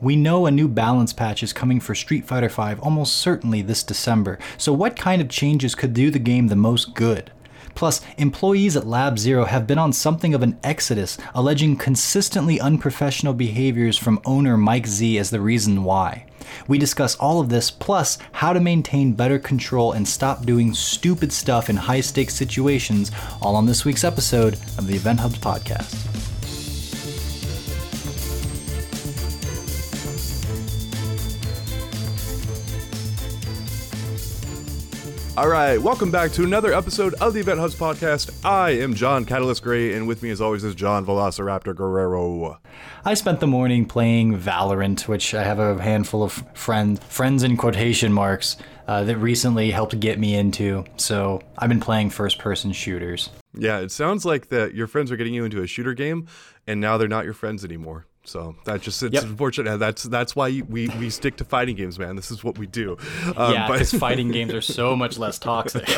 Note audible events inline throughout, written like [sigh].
We know a new balance patch is coming for Street Fighter V almost certainly this December, so what kind of changes could do the game the most good? Plus, employees at Lab Zero have been on something of an exodus, alleging consistently unprofessional behaviors from owner Mike Z as the reason why. We discuss all of this, plus how to maintain better control and stop doing stupid stuff in high stakes situations, all on this week's episode of the Event Hubs podcast. All right, welcome back to another episode of the Event Hubs podcast. I am John Catalyst Gray, and with me, as always, is John Velociraptor Guerrero. I spent the morning playing Valorant, which I have a handful of friends, friends in quotation marks, uh, that recently helped get me into. So I've been playing first-person shooters. Yeah, it sounds like that your friends are getting you into a shooter game, and now they're not your friends anymore. So that just it's yep. unfortunate. That's that's why we we stick to fighting games, man. This is what we do. Um, yeah, because [laughs] fighting games are so much less toxic.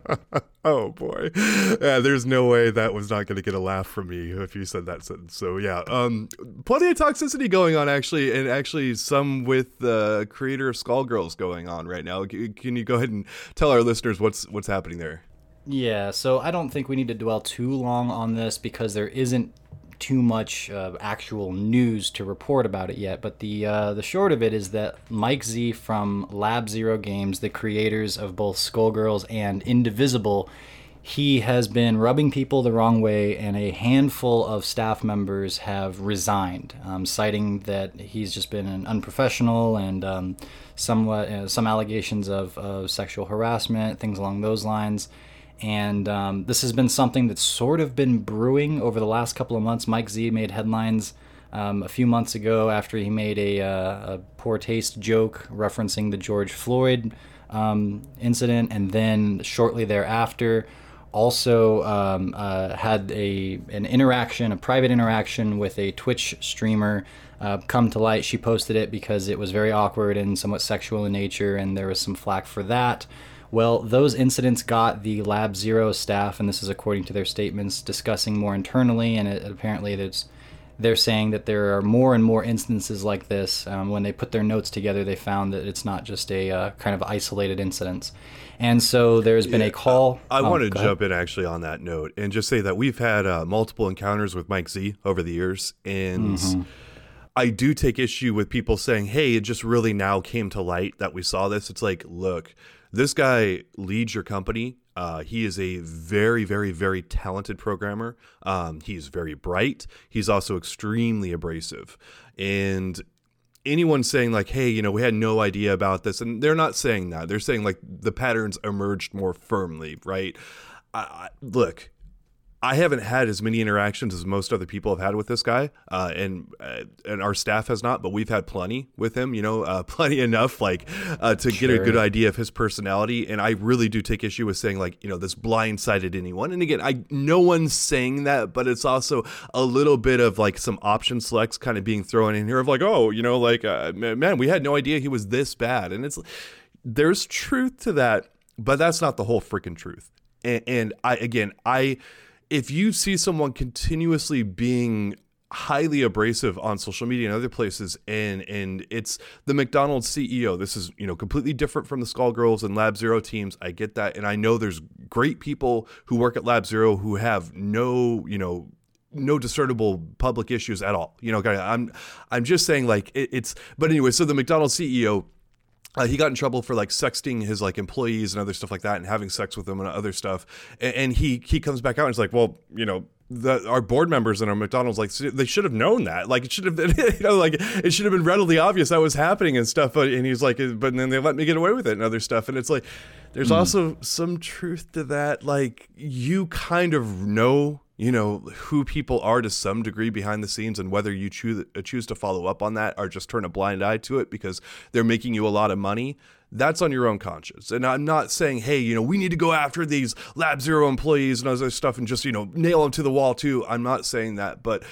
[laughs] oh boy, yeah. There's no way that was not going to get a laugh from me if you said that sentence. So yeah, um, plenty of toxicity going on actually, and actually some with the creator of Skullgirls going on right now. Can you go ahead and tell our listeners what's what's happening there? Yeah, so I don't think we need to dwell too long on this because there isn't too much uh, actual news to report about it yet, but the uh, the short of it is that Mike Z from Lab Zero Games, the creators of both Skullgirls and Indivisible, he has been rubbing people the wrong way, and a handful of staff members have resigned, um, citing that he's just been an unprofessional and um, somewhat uh, some allegations of, of sexual harassment, things along those lines and um, this has been something that's sort of been brewing over the last couple of months. Mike Z made headlines um, a few months ago after he made a, uh, a, poor taste joke referencing the George Floyd um, incident, and then shortly thereafter, also um, uh, had a an interaction, a private interaction with a Twitch streamer. Uh, come to light. She posted it because it was very awkward and somewhat sexual in nature, and there was some flack for that. Well, those incidents got the Lab Zero staff, and this is according to their statements, discussing more internally, and it, apparently it's, they're saying that there are more and more instances like this. Um, when they put their notes together, they found that it's not just a uh, kind of isolated incidents. And so there's been yeah, a call. I, I oh, want to jump in actually on that note and just say that we've had uh, multiple encounters with Mike Z over the years, and. Mm-hmm. I do take issue with people saying, "Hey, it just really now came to light that we saw this." It's like, look, this guy leads your company. Uh, he is a very, very, very talented programmer. Um, he's very bright. He's also extremely abrasive. And anyone saying like hey you know we had no idea about this and they're not saying that they're saying like the patterns emerged more firmly right I, I, look I haven't had as many interactions as most other people have had with this guy, uh, and uh, and our staff has not, but we've had plenty with him. You know, uh, [laughs] plenty enough like uh, to sure. get a good idea of his personality. And I really do take issue with saying like you know this blindsided anyone. And again, I no one's saying that, but it's also a little bit of like some option selects kind of being thrown in here of like oh you know like uh, man we had no idea he was this bad, and it's there's truth to that, but that's not the whole freaking truth. And, and I again I if you see someone continuously being highly abrasive on social media and other places and and it's the McDonald's CEO this is you know completely different from the Skullgirls and Lab Zero teams I get that and I know there's great people who work at Lab Zero who have no you know no discernible public issues at all. You know I'm I'm just saying like it, it's but anyway so the McDonald's CEO uh, he got in trouble for like sexting his like employees and other stuff like that and having sex with them and other stuff. And, and he he comes back out and he's like well you know the, our board members and our McDonald's like they should have known that. Like it should have been [laughs] you know like it should have been readily obvious that was happening and stuff but, and he's like but then they let me get away with it and other stuff. And it's like there's mm. also some truth to that like you kind of know you know who people are to some degree behind the scenes and whether you choose uh, choose to follow up on that or just turn a blind eye to it because they're making you a lot of money that's on your own conscience. And i'm not saying hey you know we need to go after these lab zero employees and other stuff and just you know nail them to the wall too. I'm not saying that but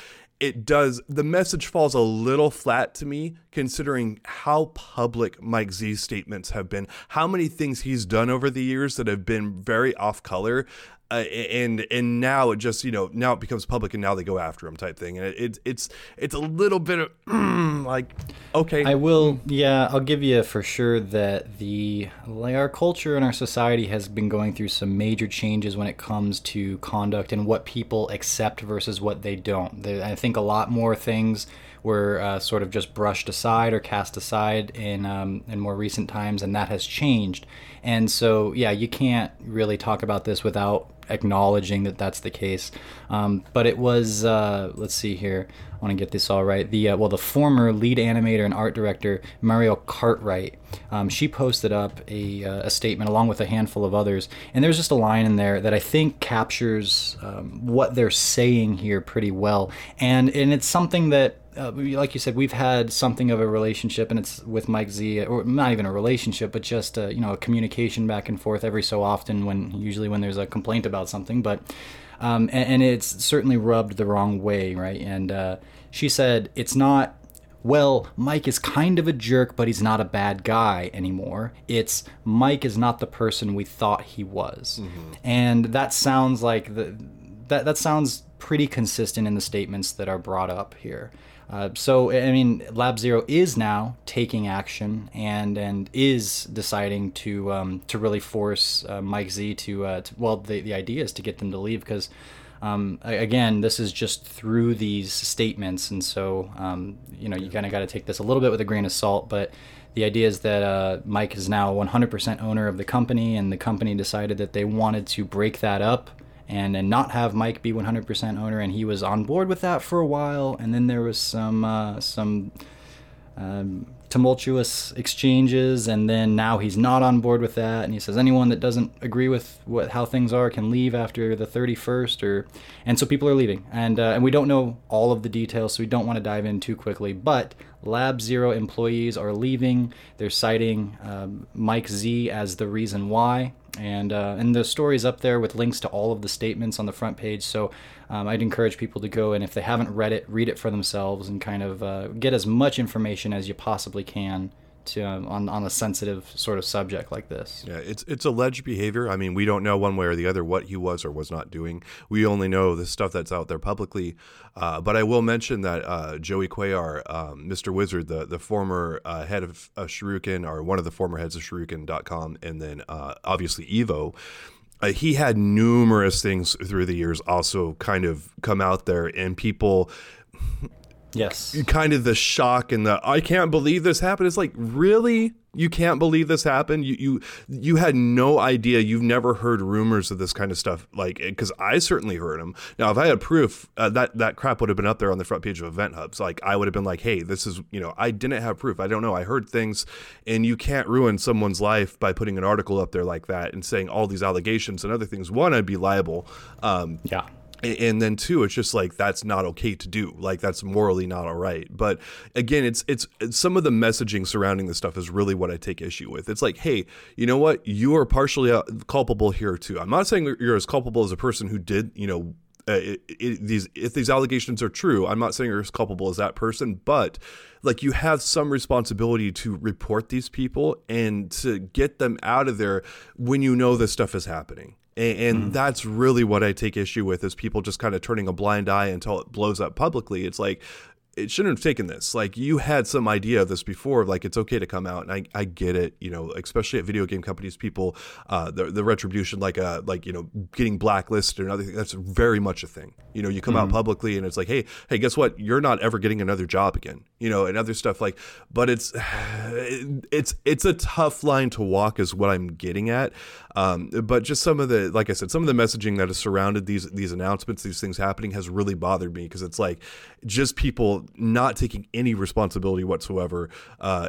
it does the message falls a little flat to me considering how public Mike Z's statements have been, how many things he's done over the years that have been very off color uh, and and now it just you know now it becomes public and now they go after him type thing. And it, it it's it's a little bit of mm, [clears throat] like okay. I will yeah I'll give you for sure that the like our culture and our society has been going through some major changes when it comes to conduct and what people accept versus what they don't. There, I think a lot more things were uh, sort of just brushed aside or cast aside in um, in more recent times, and that has changed. And so, yeah, you can't really talk about this without acknowledging that that's the case. Um, but it was, uh, let's see here. I want to get this all right. The uh, well, the former lead animator and art director Mariel Cartwright, um, she posted up a, uh, a, statement along with a handful of others, and there's just a line in there that I think captures um, what they're saying here pretty well, and and it's something that uh, like you said, we've had something of a relationship, and it's with Mike Z, or not even a relationship, but just a, you know a communication back and forth every so often. When usually when there's a complaint about something, but um, and, and, it's certainly rubbed the wrong way, right? And uh, she said it's not. Well, Mike is kind of a jerk, but he's not a bad guy anymore. It's Mike is not the person we thought he was, mm-hmm. and that sounds like the that that sounds pretty consistent in the statements that are brought up here. Uh, so I mean, Lab Zero is now taking action and and is deciding to um, to really force uh, Mike Z to, uh, to, well the the idea is to get them to leave because. Um, again, this is just through these statements, and so um, you know you kind of got to take this a little bit with a grain of salt. But the idea is that uh, Mike is now 100% owner of the company, and the company decided that they wanted to break that up and and not have Mike be 100% owner, and he was on board with that for a while, and then there was some uh, some um, tumultuous exchanges, and then now he's not on board with that, and he says anyone that doesn't agree with what how things are can leave after the 31st, or and so people are leaving, and uh, and we don't know all of the details, so we don't want to dive in too quickly, but Lab Zero employees are leaving. They're citing um, Mike Z as the reason why and uh, and the story's up there with links to all of the statements on the front page. So um, I'd encourage people to go and if they haven't read it, read it for themselves and kind of uh, get as much information as you possibly can to um, on on a sensitive sort of subject like this. Yeah, it's it's alleged behavior. I mean, we don't know one way or the other what he was or was not doing. We only know the stuff that's out there publicly. Uh, but I will mention that uh, Joey Cuellar, um, Mr. Wizard, the the former uh, head of uh, Shoryuken or one of the former heads of Shoryuken.com, and then uh, obviously Evo. Uh, he had numerous things through the years also kind of come out there and people Yes. Kind of the shock and the I can't believe this happened. It's like, really? You can't believe this happened? You you you had no idea. You've never heard rumors of this kind of stuff like cuz I certainly heard them. Now, if I had proof, uh, that that crap would have been up there on the front page of Event Hubs. Like I would have been like, "Hey, this is, you know, I didn't have proof. I don't know. I heard things." And you can't ruin someone's life by putting an article up there like that and saying all these allegations and other things. One, I'd be liable. Um, yeah and then too it's just like that's not okay to do. Like that's morally not all right. But again it's it's, it's some of the messaging surrounding this stuff is really what i take issue with. It's like hey you know what? You are partially uh, culpable here too. I'm not saying you're as culpable as a person who did you know uh, it, it, these if these allegations are true i'm not saying you're as culpable as that person but like you have some responsibility to report these people and to get them out of there when you know this stuff is happening and, and mm. that's really what I take issue with is people just kind of turning a blind eye until it blows up publicly. It's like it shouldn't have taken this. Like you had some idea of this before, like it's okay to come out, and I, I get it. You know, especially at video game companies, people, uh, the the retribution, like uh, like you know, getting blacklisted and other things. That's very much a thing. You know, you come mm-hmm. out publicly, and it's like, hey, hey, guess what? You're not ever getting another job again. You know, and other stuff like. But it's [sighs] it's it's a tough line to walk, is what I'm getting at. Um, but just some of the, like I said, some of the messaging that has surrounded these these announcements, these things happening, has really bothered me because it's like just people not taking any responsibility whatsoever uh,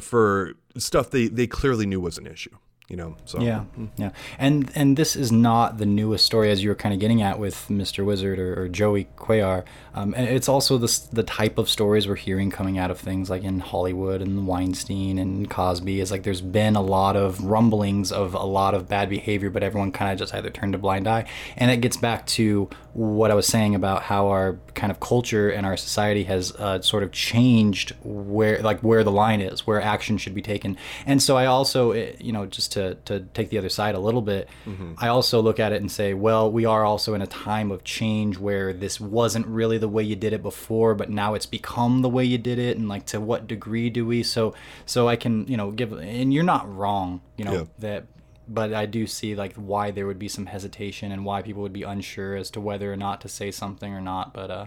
for stuff they, they clearly knew was an issue you know so. Yeah yeah. And and this is not the newest story as you were kind of getting at with mr wizard or, or joey cuellar. Um, and it's also the, the type of stories we're hearing coming out of things like in hollywood and weinstein and cosby. Is like there's been a lot of rumblings of a lot of bad behavior but everyone kind of just either turned a blind eye. And it gets back to what i was saying about how our kind of culture and our society has uh, sort of changed where like where the line is where action should be taken. And so i also eh, you know just to to to take the other side a little bit, I also look at it and say, well, we are also in a time of change where this wasn't really the way you did it before, but now it's become the way you did it, and like to what degree do we? So so I can you know give, and you're not wrong, you know Yeah. that. But I do see like why there would be some hesitation and why people would be unsure as to whether or not to say something or not. But uh,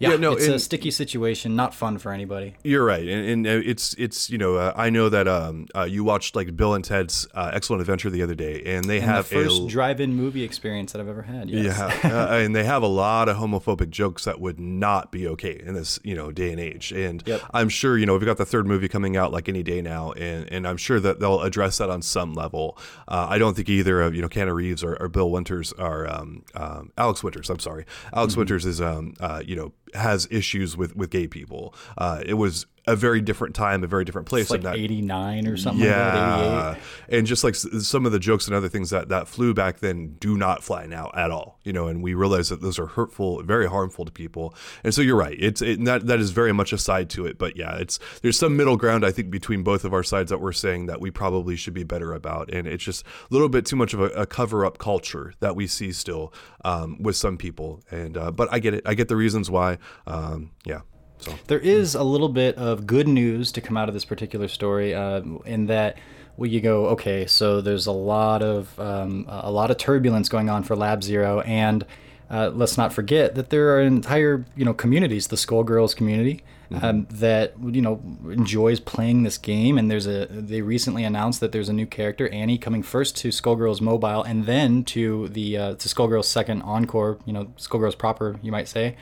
yeah, Yeah, no, it's a sticky situation, not fun for anybody. You're right, and, and uh, it's it's you know uh, I know that um uh, you watched like Bill and Ted's uh, Excellent Adventure the other day, and they have the first a drive-in movie experience that I've ever had. Yes. yeah, [laughs] uh, and they have a lot of homophobic jokes that would not be okay in this you know day and age. And Yep. I'm sure you know we've got the third movie coming out like any day now, and and I'm sure that they'll address that on some level. Uh, I don't think either of you know Keanu Reeves or, or Bill Winters are um, um, Alex Winters. I'm sorry, Alex Mm-hmm. Winters is um uh, you know has issues with with gay people. Uh, it was a very different time, a very different place. It's like and 89 or something like that, 88. yeah, and just like some of the jokes and other things that that flew back then do not fly now at all. You know, and we realize that those are hurtful, very harmful to people. And so you're right. It's it, that that is very much a side to it. But yeah, it's there's some middle ground I think between both of our sides that we're saying that we probably should be better about. And it's just a little bit too much of a, a cover up culture that we see still um, with some people. And uh, but I get it. I get the reasons why. Um, yeah. So There is a little bit of good news to come out of this particular story, uh, in that well, you go, okay, so there's a lot of um, a lot of turbulence going on for Lab Zero, and uh, let's not forget that there are entire you know communities, the Skullgirls community, um, that you know enjoys playing this game. And there's a they recently announced that there's a new character, Annie, coming first to Skullgirls Mobile, and then to the uh, to Skullgirls Second Encore, you know Skullgirls proper, you might say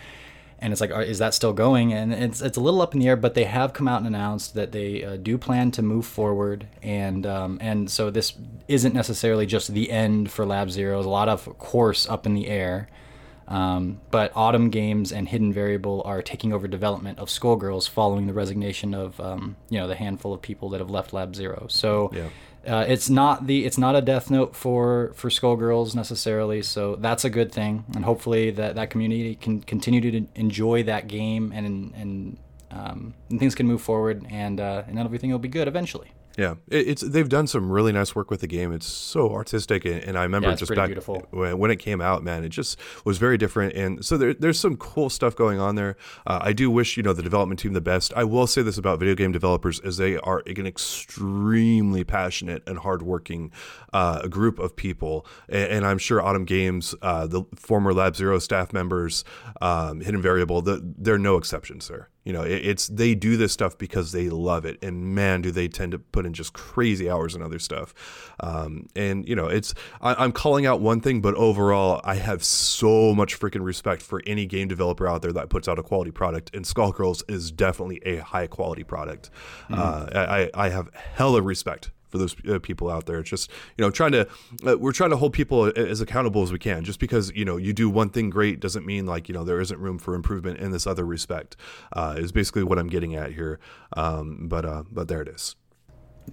and it's like, is that still going? And it's it's a little up in the air, but they have come out and announced that they uh, do plan to move forward, and um, and so this isn't necessarily just the end for Lab Zero. There's a lot of course up in the air. Um, but Autumn Games and Hidden Variable are taking over development of Skullgirls following the resignation of um, you know the handful of people that have left Lab Zero. So Yeah. Uh, it's not the it's not a death note for for Skullgirls necessarily. So that's a good thing, and hopefully that that community can continue to enjoy that game and and um, and things can move forward and uh, and everything will be good eventually. Yeah, it, it's they've done some really nice work with the game. It's so artistic, and, and I remember Yeah, just back beautiful. when, when it came out, man, it just was very different. And so there, there's some cool stuff going on there. Uh, I do wish you know the development team the best. I will say this about video game developers: is they are an extremely passionate and hardworking uh, a group of people, and, and I'm sure Autumn Games, uh, the former Lab Zero staff members, um, Hidden Variable, the, they're no exceptions there. You know, it, it's they do this stuff because they love it, and man, do they tend to put in just crazy hours and other stuff. Um, and you know, it's I, I'm calling out one thing, but overall, I have so much freaking respect for any game developer out there that puts out a quality product, and Skullgirls is definitely a high quality product. Uh, I I have hella respect for those uh, people out there. It's just you know trying to uh, we're trying to hold people as accountable as we can. Just because you know you do one thing great doesn't mean like you know there isn't room for improvement in this other respect. Uh, is basically what I'm getting at here. Um, but uh, but there it is.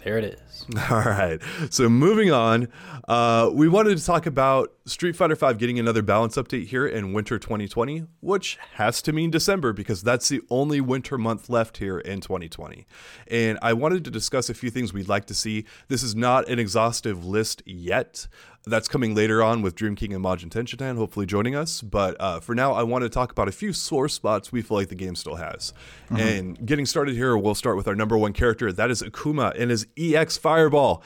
There it is. [laughs] All right. So moving on, uh, we wanted to talk about Street Fighter V getting another balance update here in winter 2020, which has to mean December because that's the only winter month left here in 2020. And I wanted to discuss a few things we'd like to see. This is not an exhaustive list yet. That's coming later on with Dream King and Majin Tenshinhan hopefully joining us. But uh, for now, I want to talk about a few sore spots we feel like the game still has. And getting started here, we'll start with our number one character. That is Akuma and his EX Fireball.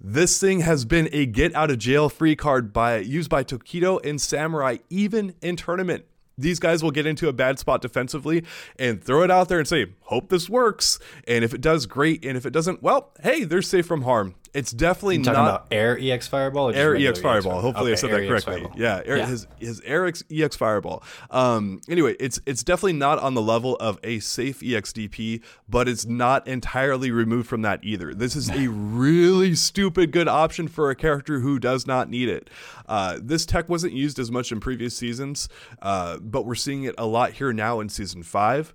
This thing has been a get out of jail free card by used by Tokido and Samurai even in tournament. These guys will get into a bad spot defensively and throw it out there and say, "Hope this works." And if it does, great. And if it doesn't, well, hey, they're safe from harm. It's definitely not about Air EX Fireball or Air EX Fireball. Hopefully, I said that correctly. Yeah, Air, Yeah. his his Air X, EX Fireball. Um, anyway, it's it's definitely not on the level of a safe EXDP, but it's not entirely removed from that either. This is a [laughs] really stupid good option for a character who does not need it. Uh, this tech wasn't used as much in previous seasons, uh, but we're seeing it a lot here now in season five.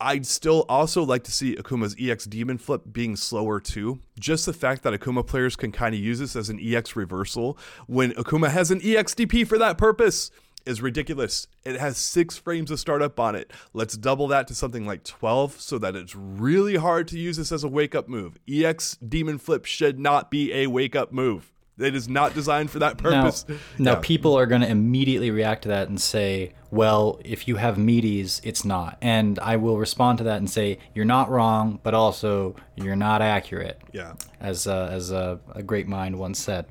I'd still also like to see Akuma's EX Demon Flip being slower too. Just the fact that Akuma players can kind of use this as an EX reversal when Akuma has an EX DP for that purpose. is ridiculous. It has six frames of startup on it. Let's double that to something like 12 so that it's really hard to use this as a wake up move. EX Demon Flip should not be a wake up move. It is not designed for that purpose. Now, now yeah. people are going to immediately react to that and say, well, if you have meaties, it's not. And I will respond to that and say, you're not wrong, but also you're not accurate. Yeah. As, uh, as a, a great mind once said.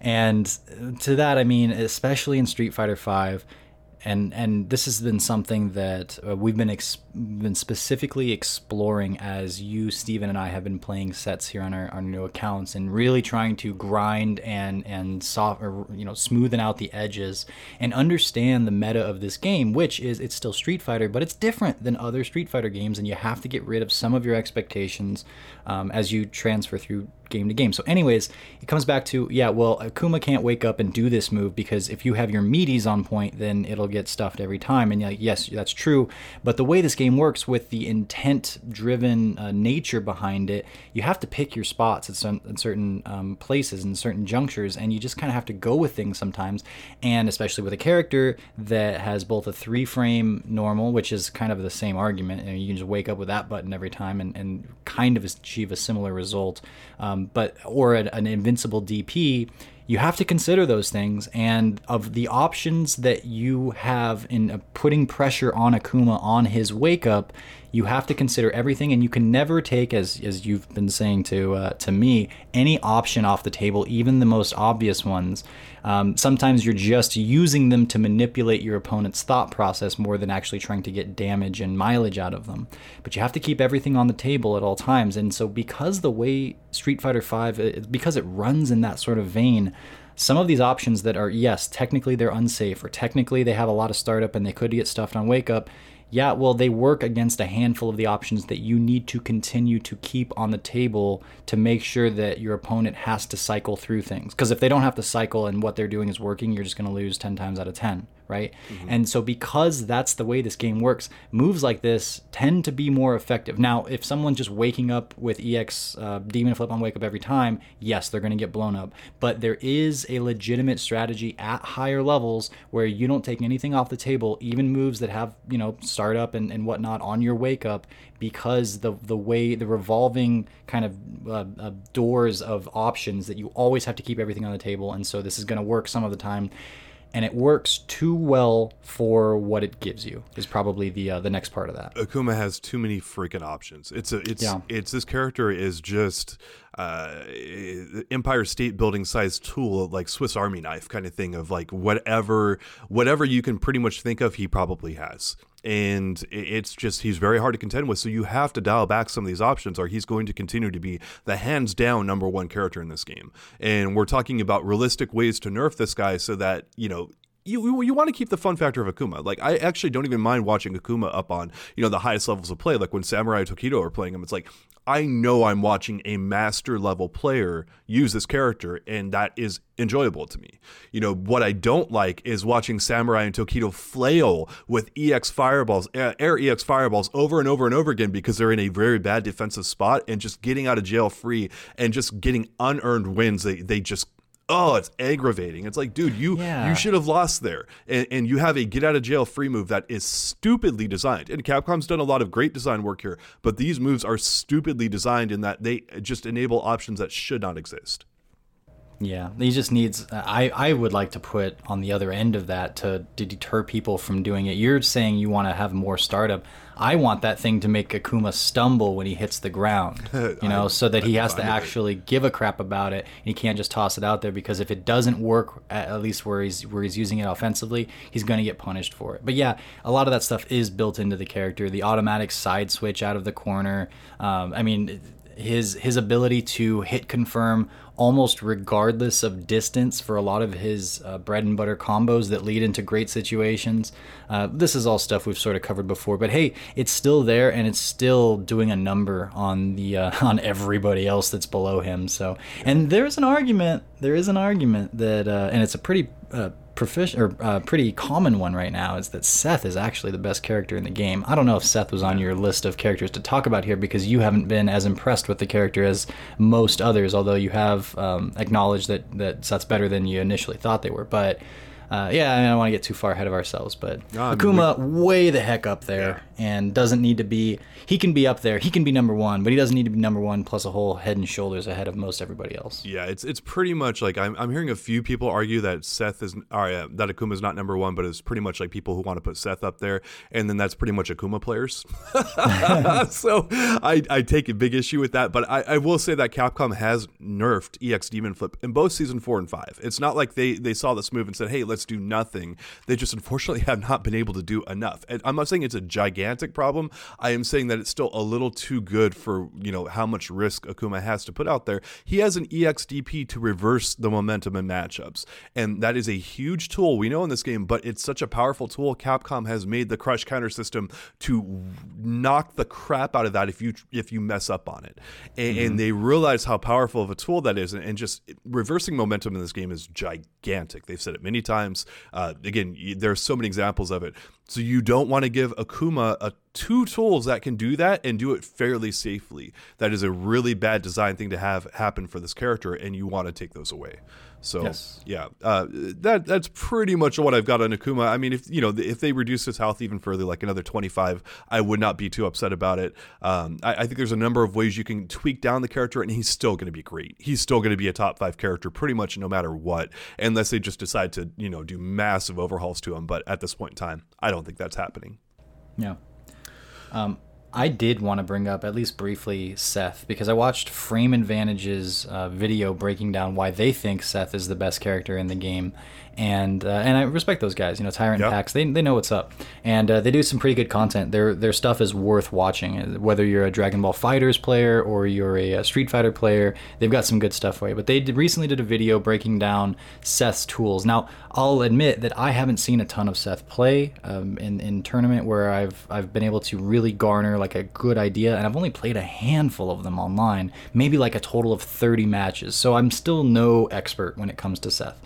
And to that, I mean, especially in Street Fighter V, and and this has been something that uh, we've been ex- been specifically exploring as you Stephen and I have been playing sets here on our, our new accounts and really trying to grind and and soft or, you know smoothen out the edges and understand the meta of this game which is it's still Street Fighter but it's different than other Street Fighter games and you have to get rid of some of your expectations um, as you transfer through game to game. So, anyways, it comes back to yeah, well, Akuma can't wake up and do this move because if you have your meaties on point, then it'll get stuffed every time. And like, yes, that's true. But the way this game works with the intent-driven uh, nature behind it, you have to pick your spots at, some, at certain um, places and certain junctures, and you just kind of have to go with things sometimes. And especially with a character that has both a three-frame normal, which is kind of the same argument, and you can just wake up with that button every time and, and kind of achieve a similar result. Um, but or an, an invincible DP, you have to consider those things. And of the options that you have in putting pressure on Akuma on his wake up, you have to consider everything, and you can never take, as as you've been saying to uh, to me, any option off the table, even the most obvious ones. Um, sometimes you're just using them to manipulate your opponent's thought process more than actually trying to get damage and mileage out of them. But you have to keep everything on the table at all times, and so because the way Street Fighter V, because it runs in that sort of vein some of these options that are yes technically they're unsafe or technically they have a lot of startup and they could get stuffed on wake up yeah, well, they work against a handful of the options that you need to continue to keep on the table to make sure that your opponent has to cycle through things. Because if they don't have to cycle and what they're doing is working, you're just going to lose 10 times out of 10 right? Mm-hmm. And so because that's the way this game works, moves like this tend to be more effective. Now, if someone's just waking up with EX uh, Demon Flip on Wake Up every time, yes, they're going to get blown up. But there is a legitimate strategy at higher levels where you don't take anything off the table, even moves that have, you know, startup and, and whatnot on your wake up because the the way the revolving kind of uh, uh, doors of options that you always have to keep everything on the table and so this is going to work some of the time and it works too well for what it gives you is probably the uh, the next part of that. Akuma has too many freaking options. It's a it's yeah. it's this character is just uh, Empire State Building size tool like Swiss Army knife kind of thing of like whatever whatever you can pretty much think of he probably has and it's just he's very hard to contend with. So you have to dial back some of these options, or he's going to continue to be the hands down number one character in this game. And we're talking about realistic ways to nerf this guy so that you know you you want to keep the fun factor of Akuma. Like I actually don't even mind watching Akuma up on you know the highest levels of play. Like when Samurai Tokido are playing him, it's like I know I'm watching a master level player use this character, and that is enjoyable to me. You know, what I don't like is watching Samurai and Tokido flail with EX fireballs, uh, air EX fireballs over and over and over again because they're in a very bad defensive spot and just getting out of jail free and just getting unearned wins. They, they just oh, it's aggravating. It's like, dude, you yeah. you should have lost there, and, and you have a get out of jail free move that is stupidly designed. And Capcom's done a lot of great design work here, but these moves are stupidly designed in that they just enable options that should not exist. Yeah, he just needs. I I would like to put on the other end of that to to deter people from doing it. You're saying you want to have more startup. I want that thing to make Akuma stumble when he hits the ground, [laughs] you know, I, so that he has to actually give a crap about it. And he can't just toss it out there because if it doesn't work, at least where he's where he's using it offensively, he's going to get punished for it. But yeah, a lot of that stuff is built into the character. The automatic side switch out of the corner. Um, I mean, his his ability to hit confirm almost regardless of distance for a lot of his uh, bread and butter combos that lead into great situations. Uh, this is all stuff we've sort of covered before, but hey, it's still there and it's still doing a number on the uh, [laughs] on everybody else that's below him. So, and there's an argument. There is an argument that, uh, and it's a pretty uh, proficient or uh, pretty common one right now is that Seth is actually the best character in the game. I don't know if Seth was on your list of characters to talk about here because you haven't been as impressed with the character as most others, although you have um, acknowledged that that Seth's better than you initially thought they were. But uh, yeah, I, don't want to get too far ahead of ourselves, but I mean, Akuma way the heck up there and doesn't need to be. He can be up there. He can be number one, but he doesn't need to be number one plus a whole head and shoulders ahead of most everybody else. Yeah, it's it's pretty much like I'm, I'm hearing a few people argue that Seth is or yeah, that Akuma is not number one, but it's pretty much like people who want to put Seth up there, and then that's pretty much Akuma players. [laughs] so I, I take a big issue with that, but I, I will say that Capcom has nerfed EX Demon Flip in both season four and five. It's not like they they saw this move and said, hey, let's do nothing. They just unfortunately [laughs] have not been able to do enough. And I'm not saying it's a gigantic problem. I am saying that it's still a little too good for you know how much risk Akuma has to put out there. He has an EXDP to reverse the momentum in matchups, and that is a huge tool we know in this game. But it's such a powerful tool. Capcom has made the crush counter system to knock the crap out of that if you if you mess up on it, and, and they realize how powerful of a tool that is, and, and just reversing momentum in this game is gigantic. They've said it many times. Uh, again, there are so many examples of it. So you don't want to give Akuma a two tools that can do that and do it fairly safely. That is a really bad design thing to have happen for this character, and you want to take those away. So Yes. yeah, uh, that that's pretty much what I've got on Akuma. I mean, if you know if they reduce his health even further, like another twenty five, I would not be too upset about it. Um, I, I think there's a number of ways you can tweak down the character, and he's still going to be great. He's still going to be a top five character pretty much no matter what, unless they just decide to you know do massive overhauls to him. But at this point in time, I don't think that's happening. Yeah. Um, I did want to bring up, at least briefly, Seth, because I watched Frame Advantage's uh, video breaking down why they think Seth is the best character in the game. And uh, and I respect those guys. You know, Tyrant Yep. Packs, they, they know what's up. And uh, they do some pretty good content. Their, their stuff is worth watching. Uh, Whether you're a Dragon Ball FighterZ player or you're a, uh Street Fighter player, they've got some good stuff for you. But they did, recently did a video breaking down Seth's tools. Now, I'll admit that I haven't seen a ton of Seth play um, in in tournament where I've I've been able to really garner like a good idea, and I've only played a handful of them online, maybe like a total of 30 matches. So I'm still no expert when it comes to Seth.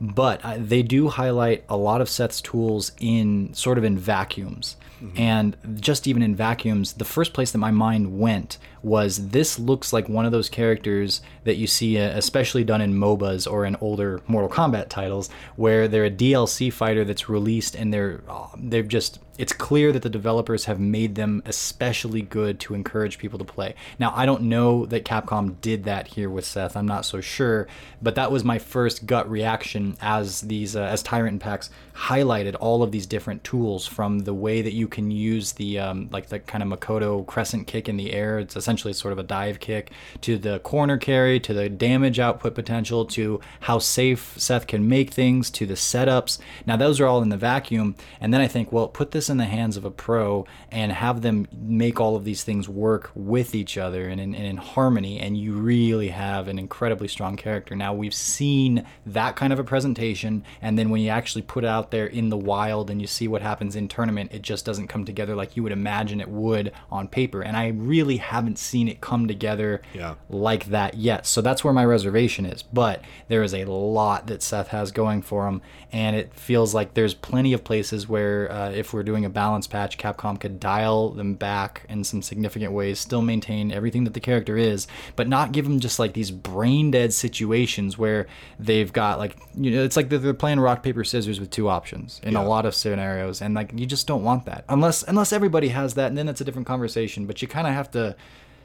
But uh, they do highlight a lot of Seth's tools in sort of in vacuums. And just even in vacuums, the first place that my mind went was this looks like one of those characters that you see, uh, especially done in MOBAs or in older Mortal Kombat titles, where they're a DLC fighter that's released and they're uh, they've just it's clear that the developers have made them especially good to encourage people to play. Now, I don't know that Capcom did that here with Seth. I'm not so sure, but that was my first gut reaction as these uh, as Tyrant Packs highlighted all of these different tools from the way that you can use the um, like the kind of Makoto crescent kick in the air. It's essentially sort of a dive kick to the corner carry to the damage output potential to how safe Seth can make things to the setups. Now those are all in the vacuum, and then I think, well, put this in the hands of a pro and have them make all of these things work with each other and in, and in harmony, and you really have an incredibly strong character. Now we've seen that kind of a presentation, and then when you actually put it out there in the wild and you see what happens in tournament, it just doesn't come together like you would imagine it would on paper. And I really haven't seen it come together Yeah. like that yet. So that's where my reservation is. But there is a lot that Seth has going for him, and it feels like there's plenty of places where uh, if we're doing a balance patch, Capcom could dial them back in some significant ways, still maintain everything that the character is, but not give them just like these brain dead situations where they've got like you know it's like they're, they're playing rock paper scissors with two options in Yeah. a lot of scenarios, and like you just don't want that unless unless everybody has that, and then it's a different conversation. But you kind of have to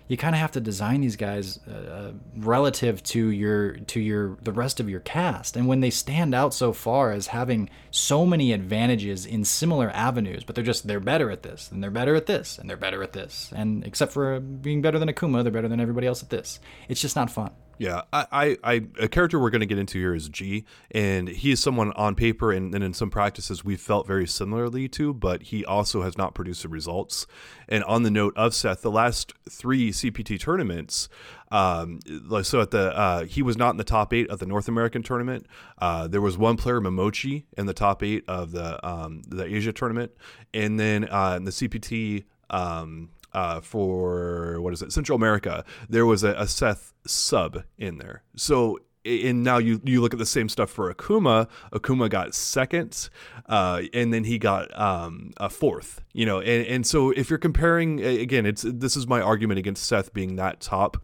you kind of have to design these guys uh, relative to your to your the rest of your cast. And when they stand out so far as having so many advantages in similar avenues but they're just they're better at this and they're better at this and they're better at this. And except for being better than akuma they're better than everybody else at this. It's just not fun Yeah, I, I, I a character we're going to get into here is G, and he is someone on paper and, and in some practices we felt very similarly to, but he also has not produced the results. And on the note of Seth, the last three CPT tournaments, um, so at the uh, he was not in the top eight of the North American tournament. Uh, there was one player, Momochi, in the top eight of the um, the Asia tournament, and then uh, in the CPT. Um, uh, for what is it Central America, there was a, a Seth sub in there. So and now you you look at the same stuff for Akuma. Akuma got second, uh, and then he got um, a fourth. You know, and, and so if you're comparing again, it's this is my argument against Seth being that top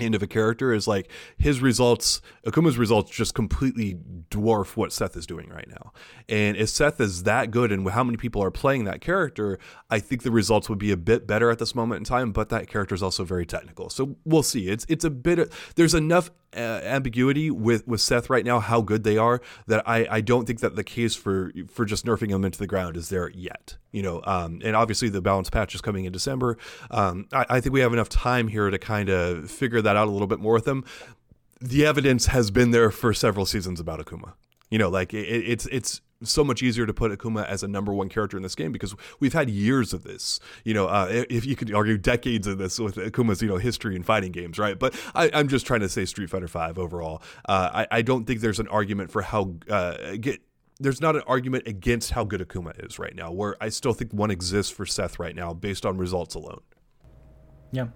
end of a character is like his results akuma's results just completely dwarf what seth is doing right now. And if seth is that good and how many people are playing that character i think the results would be a bit better at this moment in time but that character is also very technical. So we'll see. It's it's a bit of, there's enough uh, ambiguity with with seth right now how good they are that i i don't think that the case for for just nerfing them into the ground is there yet you know um and obviously the balance patch is coming in december um i, I think we have enough time here to kind of figure that out a little bit more with them. The evidence has been there for several seasons about Akuma. You know, like it, it's it's so much easier to put Akuma as a number one character in this game because we've had years of this. You know, uh, if you could argue decades of this with Akuma's you know history in fighting games, right? But I, am just trying to say Street Fighter Five overall. Uh, I, I, don't think there's an argument for how uh, get there's not an argument against how good Akuma is right now. Where I still think one exists for Seth right now based on results alone. Yeah.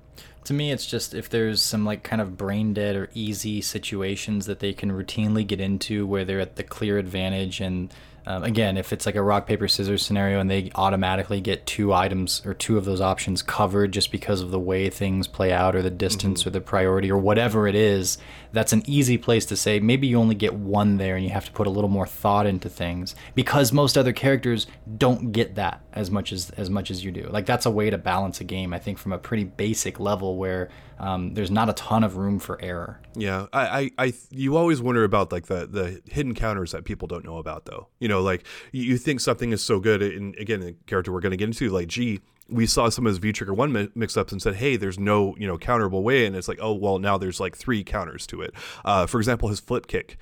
To me, it's just if there's some like kind of brain dead or easy situations that they can routinely get into where they're at the clear advantage and um, again, if it's like a rock paper scissors scenario and they automatically get two items or two of those options covered just because of the way things play out or the distance mm-hmm. or the priority or whatever it is, that's an easy place to say maybe you only get one there and you have to put a little more thought into things because most other characters don't get that as much as as much as you do. Like that's a way to balance a game, I think, from a pretty basic level where um, there's not a ton of room for error. Yeah, I, I, I, you always wonder about like the the hidden counters that people don't know about, though. You know, like you think something is so good, and again, the character we're going to get into, like G, we saw some of his V Trigger One mix ups and said, "Hey, there's no you know counterable way," and it's like, "Oh, well, now there's like three counters to it." Uh, for example, his flip kick.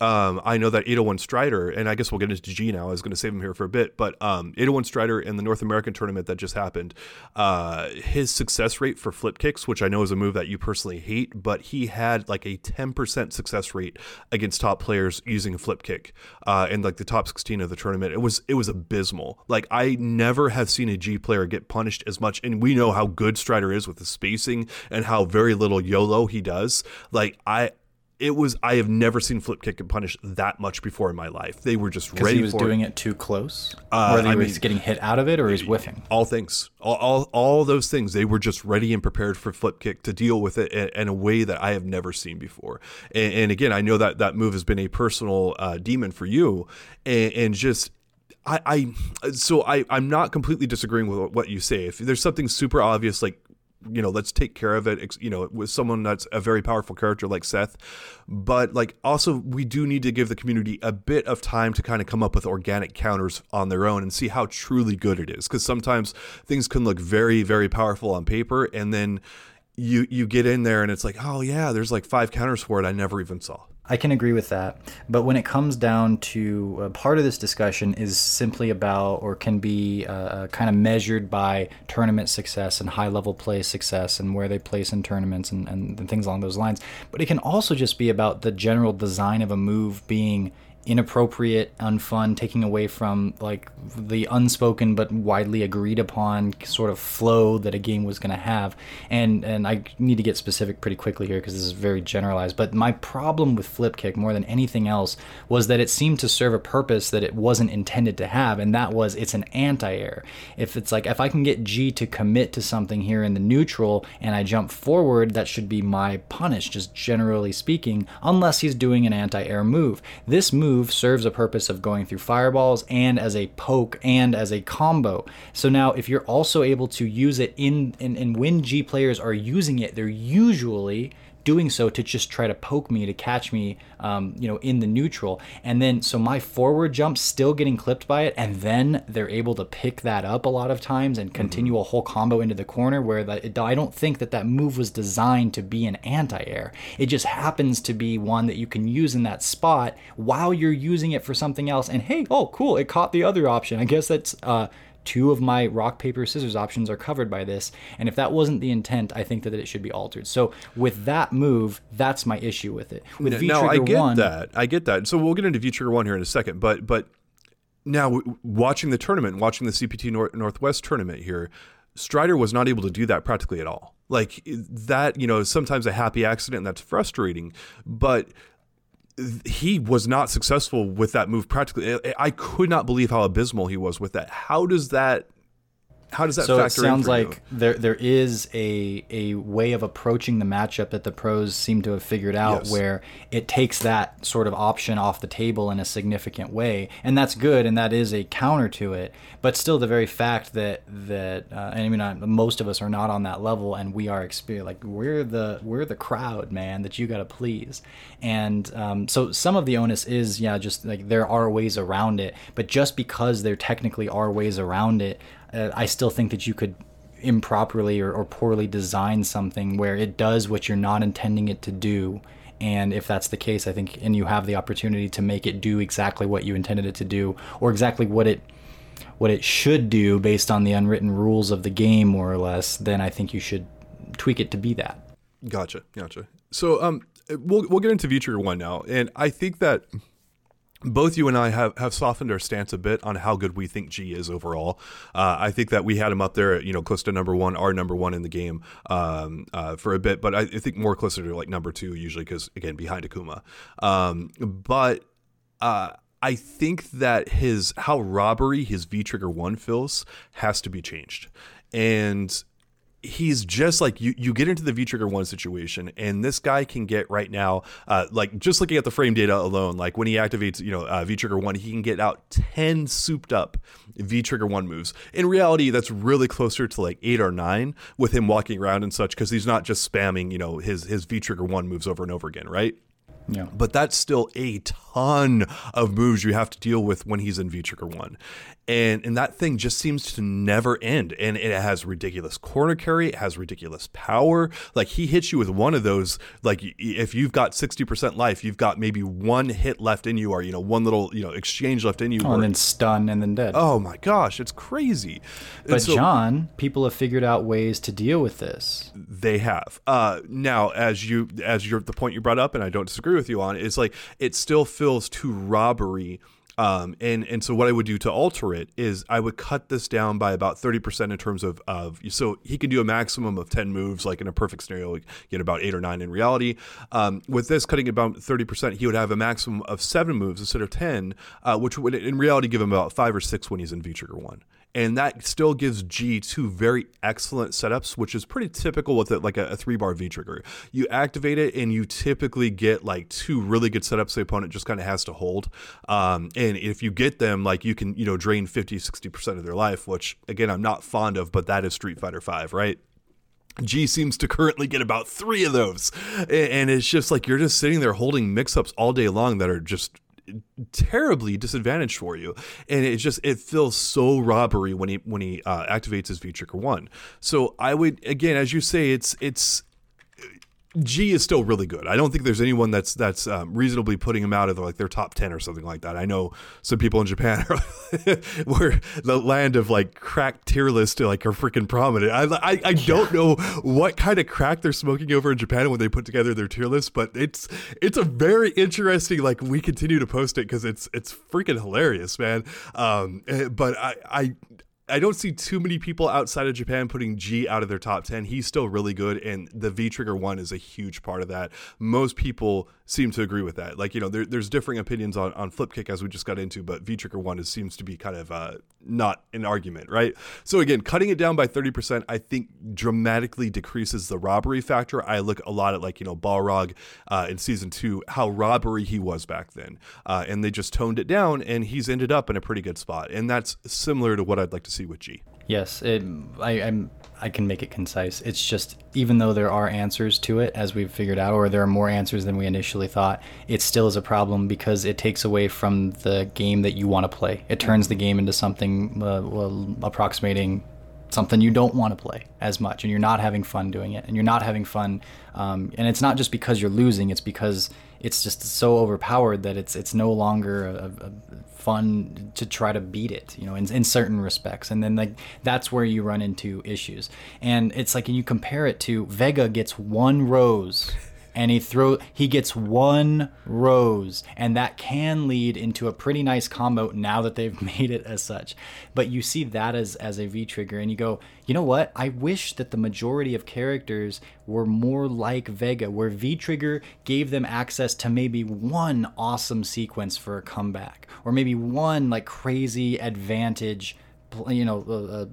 Um, I know that 801 Strider, and I guess we'll get into G now. I was going to save him here for a bit, but um, 801 Strider in the North American tournament that just happened, uh, his success rate for flip kicks, which I know is a move that you personally hate, but he had like a 10% success rate against top players using a flip kick uh, in like the top 16 of the tournament. It was it was abysmal. Like I never have seen a G player get punished as much, and we know how good Strider is with the spacing and how very little YOLO he does. Like I it was I have never seen flip kick get punished that much before in my life. They were just ready. He was doing it. it. too close, uh, or he I was mean, getting hit out of it, or he's whiffing. All things, all, all, all those things. They were just ready and prepared for flip kick to deal with it in, in a way that I have never seen before. And, and, again, I know that that move has been a personal uh, demon for you, and, and just I, I so I I'm not completely disagreeing with what you say. If there's something super obvious like you know let's take care of it you know with someone that's a very powerful character like Seth. But like also we do need to give the community a bit of time to kind of come up with organic counters on their own and see how truly good it is. Because sometimes things can look very very powerful on paper and then you you get in there and it's like oh yeah there's like five counters for it I never even saw I can agree with that. But when it comes down to uh, part of this discussion is simply about or can be uh, uh kind of measured by tournament success and high level play success and where they place in tournaments and, and, and things along those lines. But it can also just be about the general design of a move being inappropriate, unfun, taking away from like the unspoken but widely agreed upon sort of flow that a game was going to have. And and I need to get specific pretty quickly here because this is very generalized. But my problem with Flip Kick more than anything else was that it seemed to serve a purpose that it wasn't intended to have, and that was it's an anti-air. If it's like if I can get G to commit to something here in the neutral and I jump forward, that should be my punish, just generally speaking, unless he's doing an anti-air move. This move move serves a purpose of going through fireballs and as a poke and as a combo. So now if you're also able to use it in and, when G players are using it, they're usually doing so to just try to poke me to catch me um, you know in the neutral. And then so my forward jump still getting clipped by it and then they're able to pick that up a lot of times and continue mm-hmm. a whole combo into the corner where that I don't think that that move was designed to be an anti-air. It just happens to be one that you can use in that spot while you're using it for something else. And hey oh cool it caught the other option. I guess that's uh two of my rock paper scissors options are covered by this and if that wasn't the intent i think that it should be altered. So with that move that's my issue with it. With v i get 1, that. I get that. So we'll get into v trigger 1 here in a second but but now watching the tournament watching the cpt North, northwest tournament here strider was not able to do that practically at all. Like that you know sometimes a happy accident and that's frustrating but he was not successful with that move practically. I could not believe how abysmal he was with that. How does that how does that so it sounds like you? there there is a a way of approaching the matchup that the pros seem to have figured out Yes. where it takes that sort of option off the table in a significant way and that's good and that is a counter to it but still the very fact that that uh, and I mean I, most of us are not on that level and we are experience like we're the we're the crowd man that you got to please and um, so some of the onus is yeah just like there are ways around it but just because there technically are ways around it uh, I still think that you could improperly or, or poorly design something where it does what you're not intending it to do. And if that's the case, I think, and you have the opportunity to make it do exactly what you intended it to do, or exactly what it what it should do based on the unwritten rules of the game, more or less, then I think you should tweak it to be that. Gotcha, gotcha. So um, we'll we'll get into Trigger one now, and I think that both you and I have, have softened our stance a bit on how good we think G is overall. Uh, I think that we had him up there, you know, close to number one, our number one in the game um, uh, for a bit, but I, I think more closer to like number two usually because again behind Akuma. Um, but uh, I think that his how robbery his V Trigger one feels has to be changed, and he's just like you you get into the V trigger one situation and this guy can get right now uh like just looking at the frame data alone like when he activates you know uh, V trigger one he can get out 10 souped up V trigger one moves. In reality that's really closer to like 8 or 9 with him walking around and such cuz he's not just spamming you know his his V trigger one moves over and over again right Yeah. but that's still a ton of moves you have to deal with when he's in V Trigger 1. And and that thing just seems to never end. And it has ridiculous corner carry, it has ridiculous power. Like he hits you with one of those, like if you've got 60% life, you've got maybe one hit left in you or you know, one little, you know, exchange left in you. Oh, and then stun and then dead. oh my gosh, it's crazy. But so- John, people have figured out ways to deal with this. they have uh now as you as you're the point you brought up and i don't disagree with you on is like it still feels too robbery um and and so what i would do to alter it is i would cut this down by about 30% in terms of of so he can do a maximum of 10 moves like in a perfect scenario like get about 8 or 9 in reality. Um with this cutting about 30% he would have a maximum of 7 moves instead of 10 uh which would in reality give him about 5 or 6 when he's in v trigger 1 and that still gives G two very excellent setups, which is pretty typical with it, like a, a three bar V trigger. You activate it, and you typically get like two really good setups the opponent just kind of has to hold. Um, and if you get them, like you can, you know, drain 50, 60% of their life, which again, I'm not fond of, but that is Street Fighter 5, right? G seems to [laughs] currently get about three of those. And it's just like you're just sitting there holding mix ups all day long that are just terribly disadvantaged for you. And it just it feels so robbery when he when he uh, activates his v trigger one. So i would again as you say it's it's G is still really good. I don't think there's anyone that's that's um, reasonably putting him out of like their top ten or something like that. I know some people in Japan [laughs] are where the land of like crack tier list like are freaking prominent. I I, I don't know what kind of crack they're smoking over in Japan when they put together their tier list, but it's it's a very interesting. Like we continue to post it because it's it's freaking hilarious, man. Um, eh, but I I I don't see too many people outside of Japan putting G out of their top 10. He's still really good, and the V Trigger 1 is a huge part of that. Most people seem to agree with that. Like, you know, there, there's differing opinions on, on Flip Kick as we just got into, but V Trigger 1 is, seems to be kind of uh, not an argument, right? So, again, cutting it down by 30%, I think dramatically decreases the robbery factor. I look a lot at, like, you know, Balrog uh, in season two, how robbery he was back then. Uh, and they just toned it down, and he's ended up in a pretty good spot. And that's similar to what I'd like to see with G. Yes, it, I, I'm. I can make it concise. It's just even though there are answers to it, as we've figured out, or there are more answers than we initially thought, it still is a problem because it takes away from the game that you want to play. It turns the game into something uh, well, approximating something you don't want to play as much, and you're not having fun doing it, and you're not having fun. Um, and it's not just because you're losing; it's because it's just so overpowered that it's it's no longer a, a fun to try to beat it you know in, in certain respects. And then like that's where you run into issues. And it's like and you compare it to vega gets one rose and he throw he gets one rose and that can lead into a pretty nice combo now that they've [laughs] made it as such. But you see that as as a v trigger and you go you know what? I wish that the majority of characters were more like vega where v trigger gave them access to maybe one awesome sequence for a comeback or maybe one like crazy advantage you know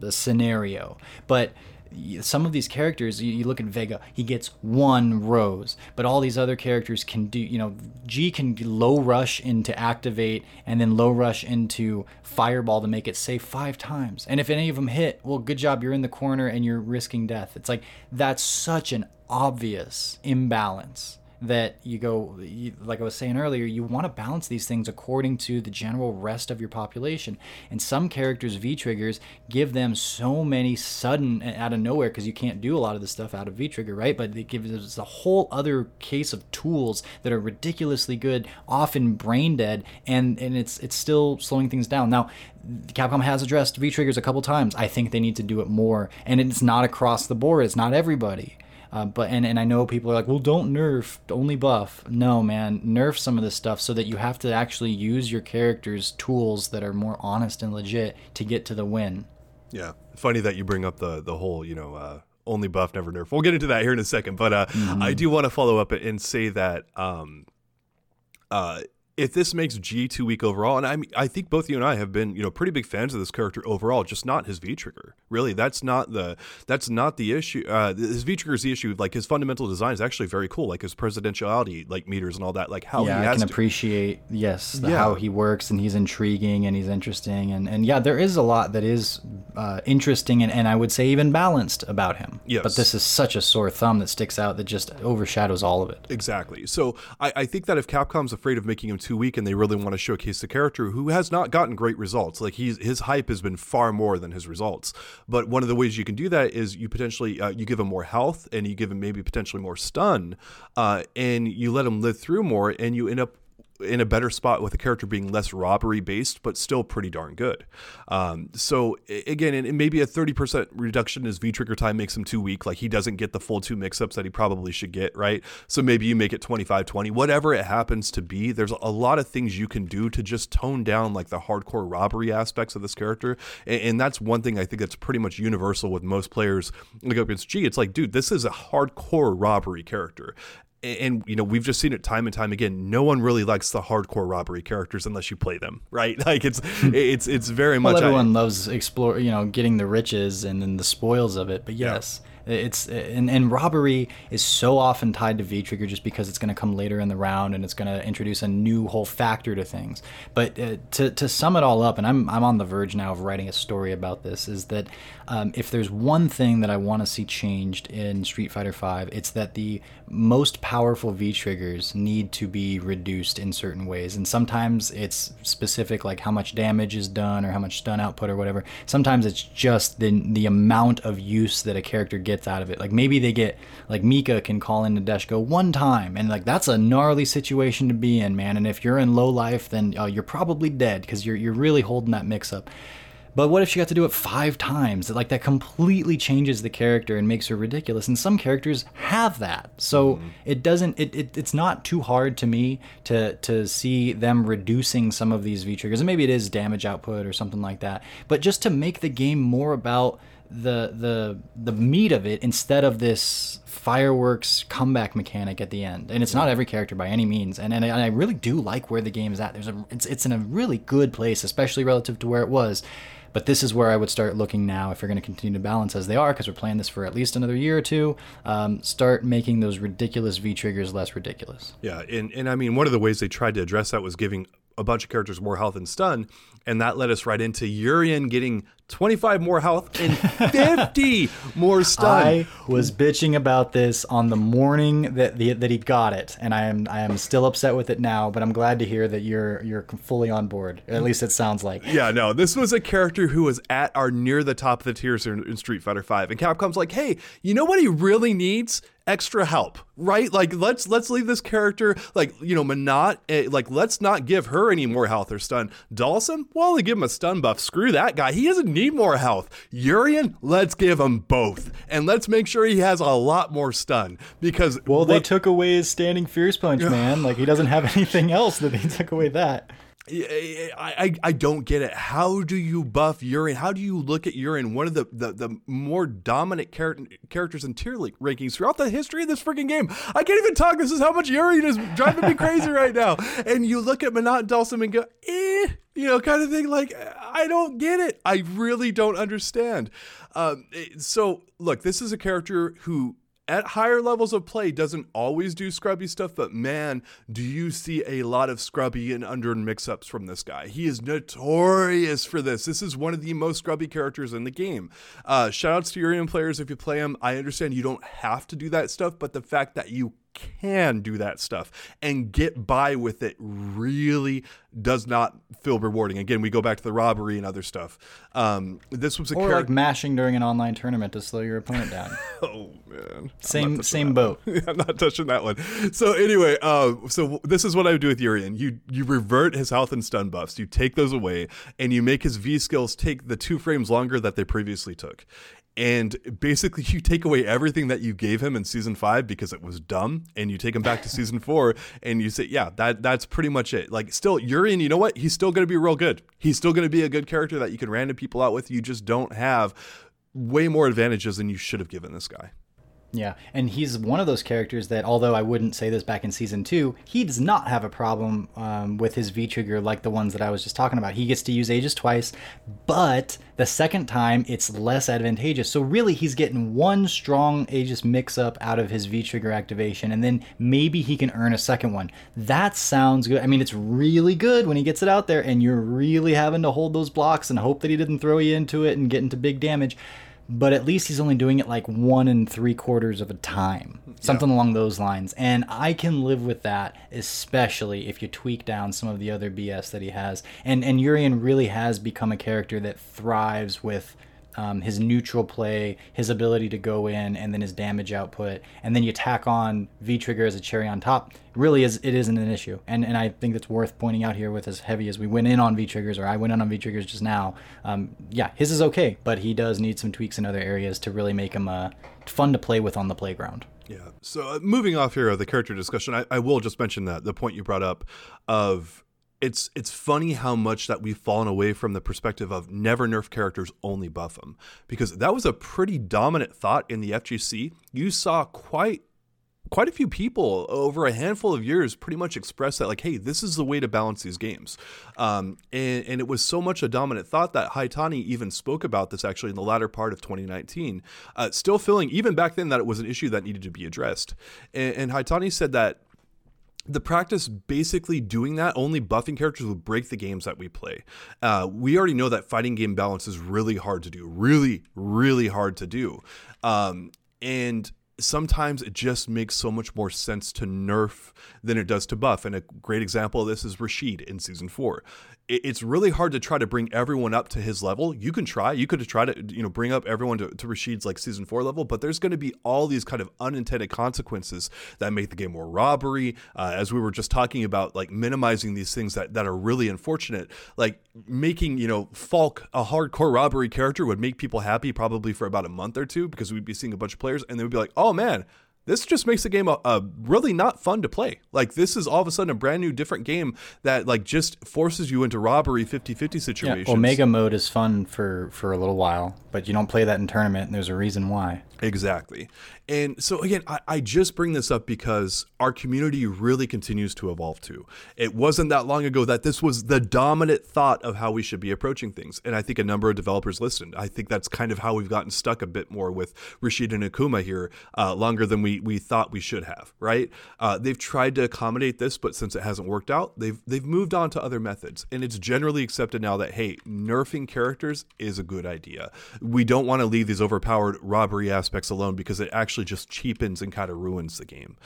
a, a scenario, but some of these characters you, look at vega he gets one rose but all these other characters can do you know g can low rush into activate and then low rush into fireball to make it safe five times. And if any of them hit well good job you're in the corner and you're risking death. It's like that's such an obvious imbalance that you go you, like i was saying earlier you want to balance these things according to the general rest of your population and some characters v triggers give them so many sudden out of nowhere because you can't do a lot of the stuff out of v trigger right but it gives us a whole other case of tools that are ridiculously good often brain dead and and it's it's still slowing things down now Capcom has addressed V triggers a couple times. I think they need to do it more, and it's not across the board. It's not everybody. Uh, but and, and I know people are like, well, don't nerf, only buff. No, man, nerf some of this stuff so that you have to actually use your character's tools that are more honest and legit to get to the win. Yeah, funny that you bring up the the whole you know uh, only buff, never nerf. We'll get into that here in a second, but uh, mm-hmm. I do want to follow up and say that um, uh, if this makes G too weak overall, and I I think both you and I have been, you know, pretty big fans of this character overall, just not his V trigger. Really, that's not the that's not the issue. Uh, his V trigger is the issue. Like his fundamental design is actually very cool, like his presidentiality, like meters and all that. Like how yeah, he I can to, appreciate yes the, yeah. how he works and he's intriguing and he's interesting and and yeah, there is a lot that is uh, interesting and, and I would say even balanced about him. Yes. but this is such a sore thumb that sticks out that just overshadows all of it. Exactly. So I, I think that if Capcom's afraid of making him too weak and they really want to showcase the character who has not gotten great results. Like he's his hype has been far more than his results. But one of the ways you can do that is you potentially uh, you give him more health and you give him maybe potentially more stun, uh, and you let him live through more, and you end up in a better spot with a character being less robbery based, but still pretty darn good. Um, so again, and maybe a 30% reduction in his V trigger time makes him too weak. Like he doesn't get the full two mix ups that he probably should get, right? So maybe you make it 25 20, whatever it happens to be. There's a lot of things you can do to just tone down like the hardcore robbery aspects of this character. And, and that's one thing I think that's pretty much universal with most players like against G. It's like, dude, this is a hardcore robbery character and you know we've just seen it time and time again no one really likes the hardcore robbery characters unless you play them [laughs] right like it's it's it's very much well, everyone I, loves explore you know getting the riches and then the spoils of it but yes yeah. It's and, and robbery is so often tied to V trigger just because it's going to come later in the round and it's going to introduce a new whole factor to things. But uh, to to sum it all up, and I'm I'm on the verge now of writing a story about this, is that um, if there's one thing that I want to see changed in Street Fighter V, it's that the most powerful V triggers need to be reduced in certain ways, and sometimes it's specific, like how much damage is done or how much stun output or whatever. Sometimes it's just the the amount of use that a character gets out of it. Like maybe they get like Mika can call in Nadeshiko one time, and like that's a gnarly situation to be in, man. And if you're in low life, then uh, you're probably dead because you're you're really holding that mix up. But what if she got to do it five times? Like that completely changes the character and makes her ridiculous. And some characters have that, so mm. it doesn't. It, it it's not too hard to me to to see them reducing some of these V triggers. And maybe it is damage output or something like that. But just to make the game more about the the the meat of it instead of this fireworks comeback mechanic at the end. And it's not every character by any means. And and I, and I really do like where the game is at. There's a it's it's in a really good place, especially relative to where it was. But this is where I would start looking now if you're going to continue to balance as they are, because we're playing this for at least another year or two. Um, start making those ridiculous V triggers less ridiculous. Yeah, and and I mean one of the ways they tried to address that was giving a bunch of characters more health and stun, and that led us right into Urien getting 25 more health and [laughs] 50 more stun. I was bitching about this on the morning that the, that he got it, and I am I am still upset with it now. But I'm glad to hear that you're you're fully on board. At least it sounds like. Yeah, no, this was a character who was at or near the top of the tiers in, in Street Fighter Five, and Capcom's like, hey, you know what he really needs? Extra help, right? Like let's let's leave this character like you know Menat, eh, like let's not give her any more health or stun. Dhalsim, we'll only give him a stun buff. Screw that guy. He doesn't need more health. Urien, let's give him both, and let's make sure he has a lot more stun because well, what, they took away his standing fierce punch, man. like he doesn't have [laughs] anything else that they took away that. I, I, I don't get it. How do you buff Urien? How do you look at Urien? one of the, the, the more dominant char- characters in tier league rankings throughout the history of this freaking game? I can't even talk. This is how much Urien is driving me crazy right now. [laughs] And you look at Menat Dhalsim and go, eh, you know, kind of thing. Like, I don't get it. I really don't understand. Um, so, look, this is a character who at higher levels of play doesn't always do scrubby stuff, but man, do you see a lot of scrubby and under mix ups from this guy. He is notorious for this. This is one of the most scrubby characters in the game. Uh, shout outs to Urien players if you play him. I understand you don't have to do that stuff, but the fact that you can do that stuff and get by with it really does not feel rewarding. Again, we go back to the robbery and other stuff. Um, this was a or like mashing during an online tournament to slow your opponent down. [laughs] oh man, same same boat. [laughs] I'm not touching that one. So anyway, uh, so this is what I would do with Urien. You you revert his health and stun buffs. You take those away, and you make his V skills take the two frames longer that they previously took and basically you take away everything that you gave him in season five because it was dumb and you take him back to season four and you say yeah that that's pretty much it. Like still Urien you know what? He's still going to be real good. He's still going to be a good character that you can random people out with. You just don't have way more advantages than you should have given this guy yeah, and he's one of those characters that, although I wouldn't say this back in season two, he does not have a problem um, with his V trigger like the ones that I was just talking about. He gets to use Aegis twice, but the second time it's less advantageous. So really, he's getting one strong Aegis mix up out of his V trigger activation, and then maybe he can earn a second one. That sounds good. I mean, it's really good when he gets it out there, and you're really having to hold those blocks and hope that he didn't throw you into it and get into big damage but at least he's only doing it like one and three quarters of a time, something yeah. along those lines. And I can live with that, especially if you tweak down some of the other BS that he has. And and Urien really has become a character that thrives with um, his neutral play, his ability to go in, and then his damage output, and then you tack on V trigger as a cherry on top. Really, is it isn't an issue, and and I think that's worth pointing out here. With as heavy as we went in on V triggers, or I went in on V triggers just now, um, yeah, his is okay, but he does need some tweaks in other areas to really make him uh, fun to play with on the playground. Yeah. So uh, moving off here of the character discussion, I, I will just mention that the point you brought up of it's it's funny how much that we've fallen away from the perspective of never nerf characters only buff them because that was a pretty dominant thought in the FGC. You saw quite quite a few people over a handful of years pretty much express that like hey this is the way to balance these games. Um, and, and it was so much a dominant thought that Haitani even spoke about this actually in the latter part of 2019 uh, still feeling even back then that it was an issue that needed to be addressed. And, and Haitani said that the practice basically doing that only buffing characters will break the games that we play. Uh, we already know that fighting game balance is really hard to do really really hard to do. Um, and sometimes it just makes so much more sense to nerf than it does to buff. And a great example of this is Rashid in season four it's really hard to try to bring everyone up to his level. You can try. You could try to, you know, bring up everyone to, to Rashid's like season four level, but there's going to be all these kind of unintended consequences that make the game more robbery. Uh, as we were just talking about, like minimizing these things that, that are really unfortunate, like making, you know, Falk a hardcore robbery character would make people happy probably for about a month or two because we'd be seeing a bunch of players and they would be like, oh man, this just makes the game a, a, really not fun to play. Like this is all of a sudden a brand new different game that like just forces you into robbery 50-50 situations. Yeah, Omega mode is fun for for a little while, but you don't play that in tournament and there's a reason why. Exactly. And so, again, I, I, just bring this up because our community really continues to evolve too. It wasn't that long ago that this was the dominant thought of how we should be approaching things. And I think a number of developers listened. I think that's kind of how we've gotten stuck a bit more with Rashid and Akuma here, uh, longer than we, we thought we should have, right? Uh, they've tried to accommodate this, but since it hasn't worked out, they've, they've moved on to other methods. And it's generally accepted now that, hey, nerfing characters is a good idea. We don't want to leave these overpowered robbery ass aspects alone because it actually just cheapens and kind of ruins the game.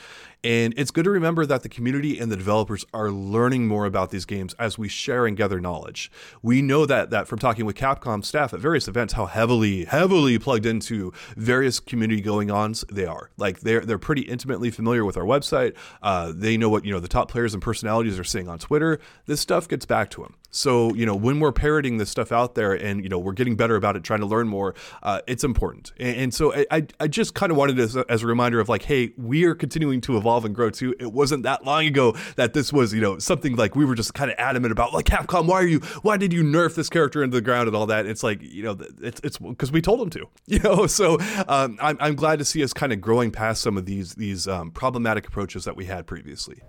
And it's good to remember that the community and the developers are learning more about these games as we share and gather knowledge. We know that that from talking with Capcom staff at various events how heavily heavily plugged into various community going ons they are. Like they're they're pretty intimately familiar with our website. Uh, they know what you know the top players and personalities are saying on Twitter. This stuff gets back to them. So you know when we're parroting this stuff out there and you know we're getting better about it, trying to learn more, uh, it's important. And, and so I I just kind of wanted as as a reminder of like, hey, we are continuing to evolve evolve and grow too. It wasn't that long ago that this was, you know, something like we were just kind of adamant about, like Capcom, why are you, why did you nerf this character into the ground and all that? It's like, you know, it's it's because we told them to, [laughs] you know. So um, I'm I'm glad to see us kind of growing past some of these these um, problematic approaches that we had previously.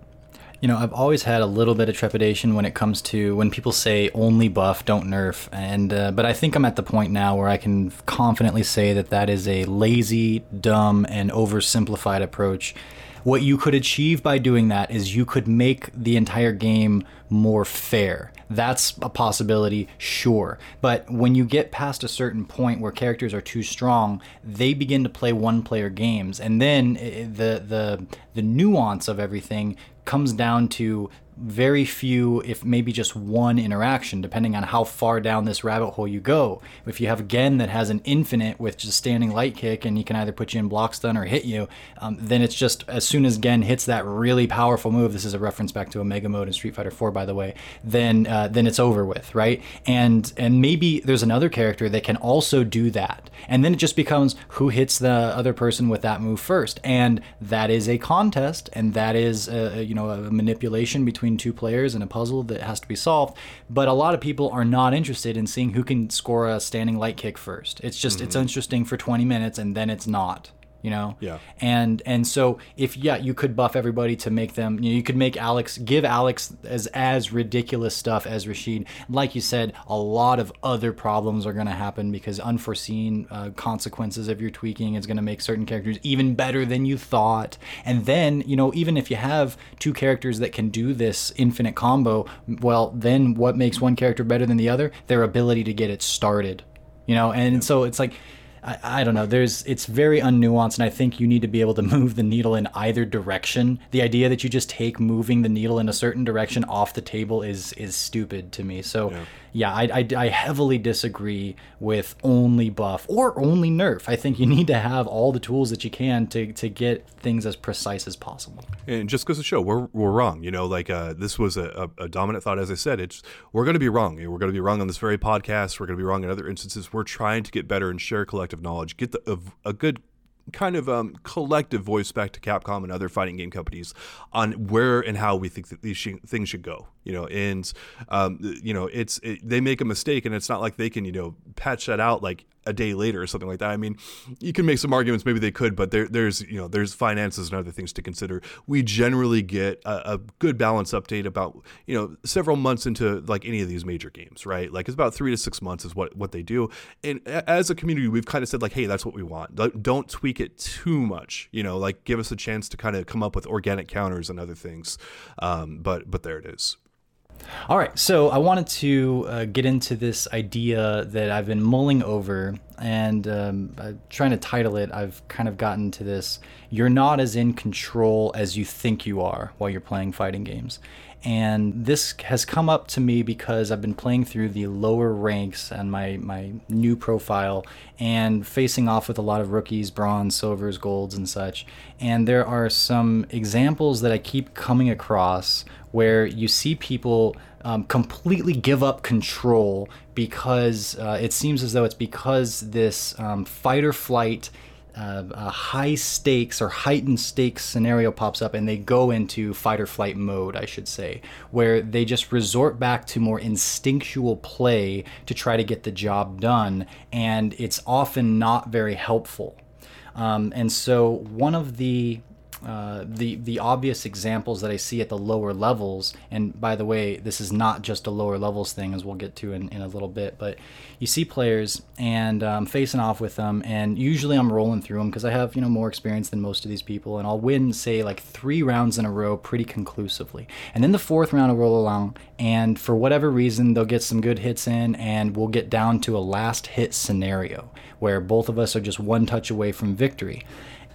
You know, I've always had a little bit of trepidation when it comes to when people say only buff, don't nerf, and uh, but I think I'm at the point now where I can confidently say that that is a lazy, dumb, and oversimplified approach. What you could achieve by doing that is you could make the entire game more fair. That's a possibility, sure. But when you get past a certain point where characters are too strong, they begin to play one-player games, and then eh, the the the nuance of everything comes down to very few, if maybe just one interaction, depending on how far down this rabbit hole you go. If you have Gen that has an infinite with just standing light kick and he can either put you in block stun or hit you, um, then it's just as soon as Gen hits that really powerful move, this is a reference back to Omega mode in Street Fighter 4, by the way, then uh, then it's over with, right? And and maybe there's another character that can also do that, and then it just becomes who hits the other person with that move first, and that is a contest, and that is a, you know a manipulation between between two players and a puzzle that has to be solved. But a lot of people are not interested in seeing who can score a standing light kick first. It's just mm-hmm. it's interesting for 20 minutes and then it's not you know? Yeah. And and so if yeah you could buff everybody to make them you know you could make alex give alex as as ridiculous stuff as rashid. Like you said a lot of other problems are going to happen because unforeseen uh, consequences of your tweaking is going to make certain characters even better than you thought. And then you know even if you have two characters that can do this infinite combo well then what makes one character better than the other? Their ability to get it started you know? And yeah. so it's like I, I don't know. There's it's very unnuanced, and I think you need to be able to [laughs] move the needle in either direction. The idea that you just take moving the needle in a certain direction off the table is is stupid to me. So. Yeah yeah, I, I, I, heavily disagree with only buff or only nerf. I think you need to have all the tools that you can to, to get things as precise as possible. And just goes to show we're, we're wrong. You know, like uh, this was a, a, dominant thought. As I said, it's we're going to be wrong. We're going to be wrong on this very podcast. We're going to be wrong in other instances. We're trying to get better and share collective knowledge, get the, a, a good kind of um, collective voice back to Capcom and other fighting game companies on where and how we think that these sh- things should go. You know, and um, you know, it's it, they make a mistake, and it's not like they can you know patch that out like a day later or something like that. I mean, you can make some arguments maybe they could, but there, there's you know there's finances and other things to consider. We generally get a, a, good balance update about you know several months into like any of these major games, right? Like it's about three to six months is what what they do. And as a community, we've kind of said like, hey, that's what we want. Don't tweak it too much. You know, like give us a chance to kind of come up with organic counters and other things. Um, but but there it is. All right, so I wanted to uh, get into this idea that I've been mulling over, and um, trying to title it. I've kind of gotten to this: "You're not as in control as you think you are while you're playing fighting games." And this has come up to me because I've been playing through the lower ranks and my my new profile, and facing off with a lot of rookies, bronze, silvers, golds, and such. And there are some examples that I keep coming across where you see people um, completely give up control because uh, it seems as though it's because this um, fight or flight. Uh, a high stakes or heightened stakes scenario pops up and they go into fight or flight mode, I should say, where they just resort back to more instinctual play to try to get the job done, and it's often not very helpful. Um, and so, one of the uh, the the obvious examples that I see at the lower levels, and by the way, this is not just a lower levels thing, as we'll get to in, in a little bit, but you see players and um, facing off with them, and usually I'm rolling through them because I have you know more experience than most of these people, and I'll win say like three rounds in a row pretty conclusively, and then the fourth round will roll along, and for whatever reason they'll get some good hits in, and we'll get down to a last hit scenario where both of us are just one touch away from victory.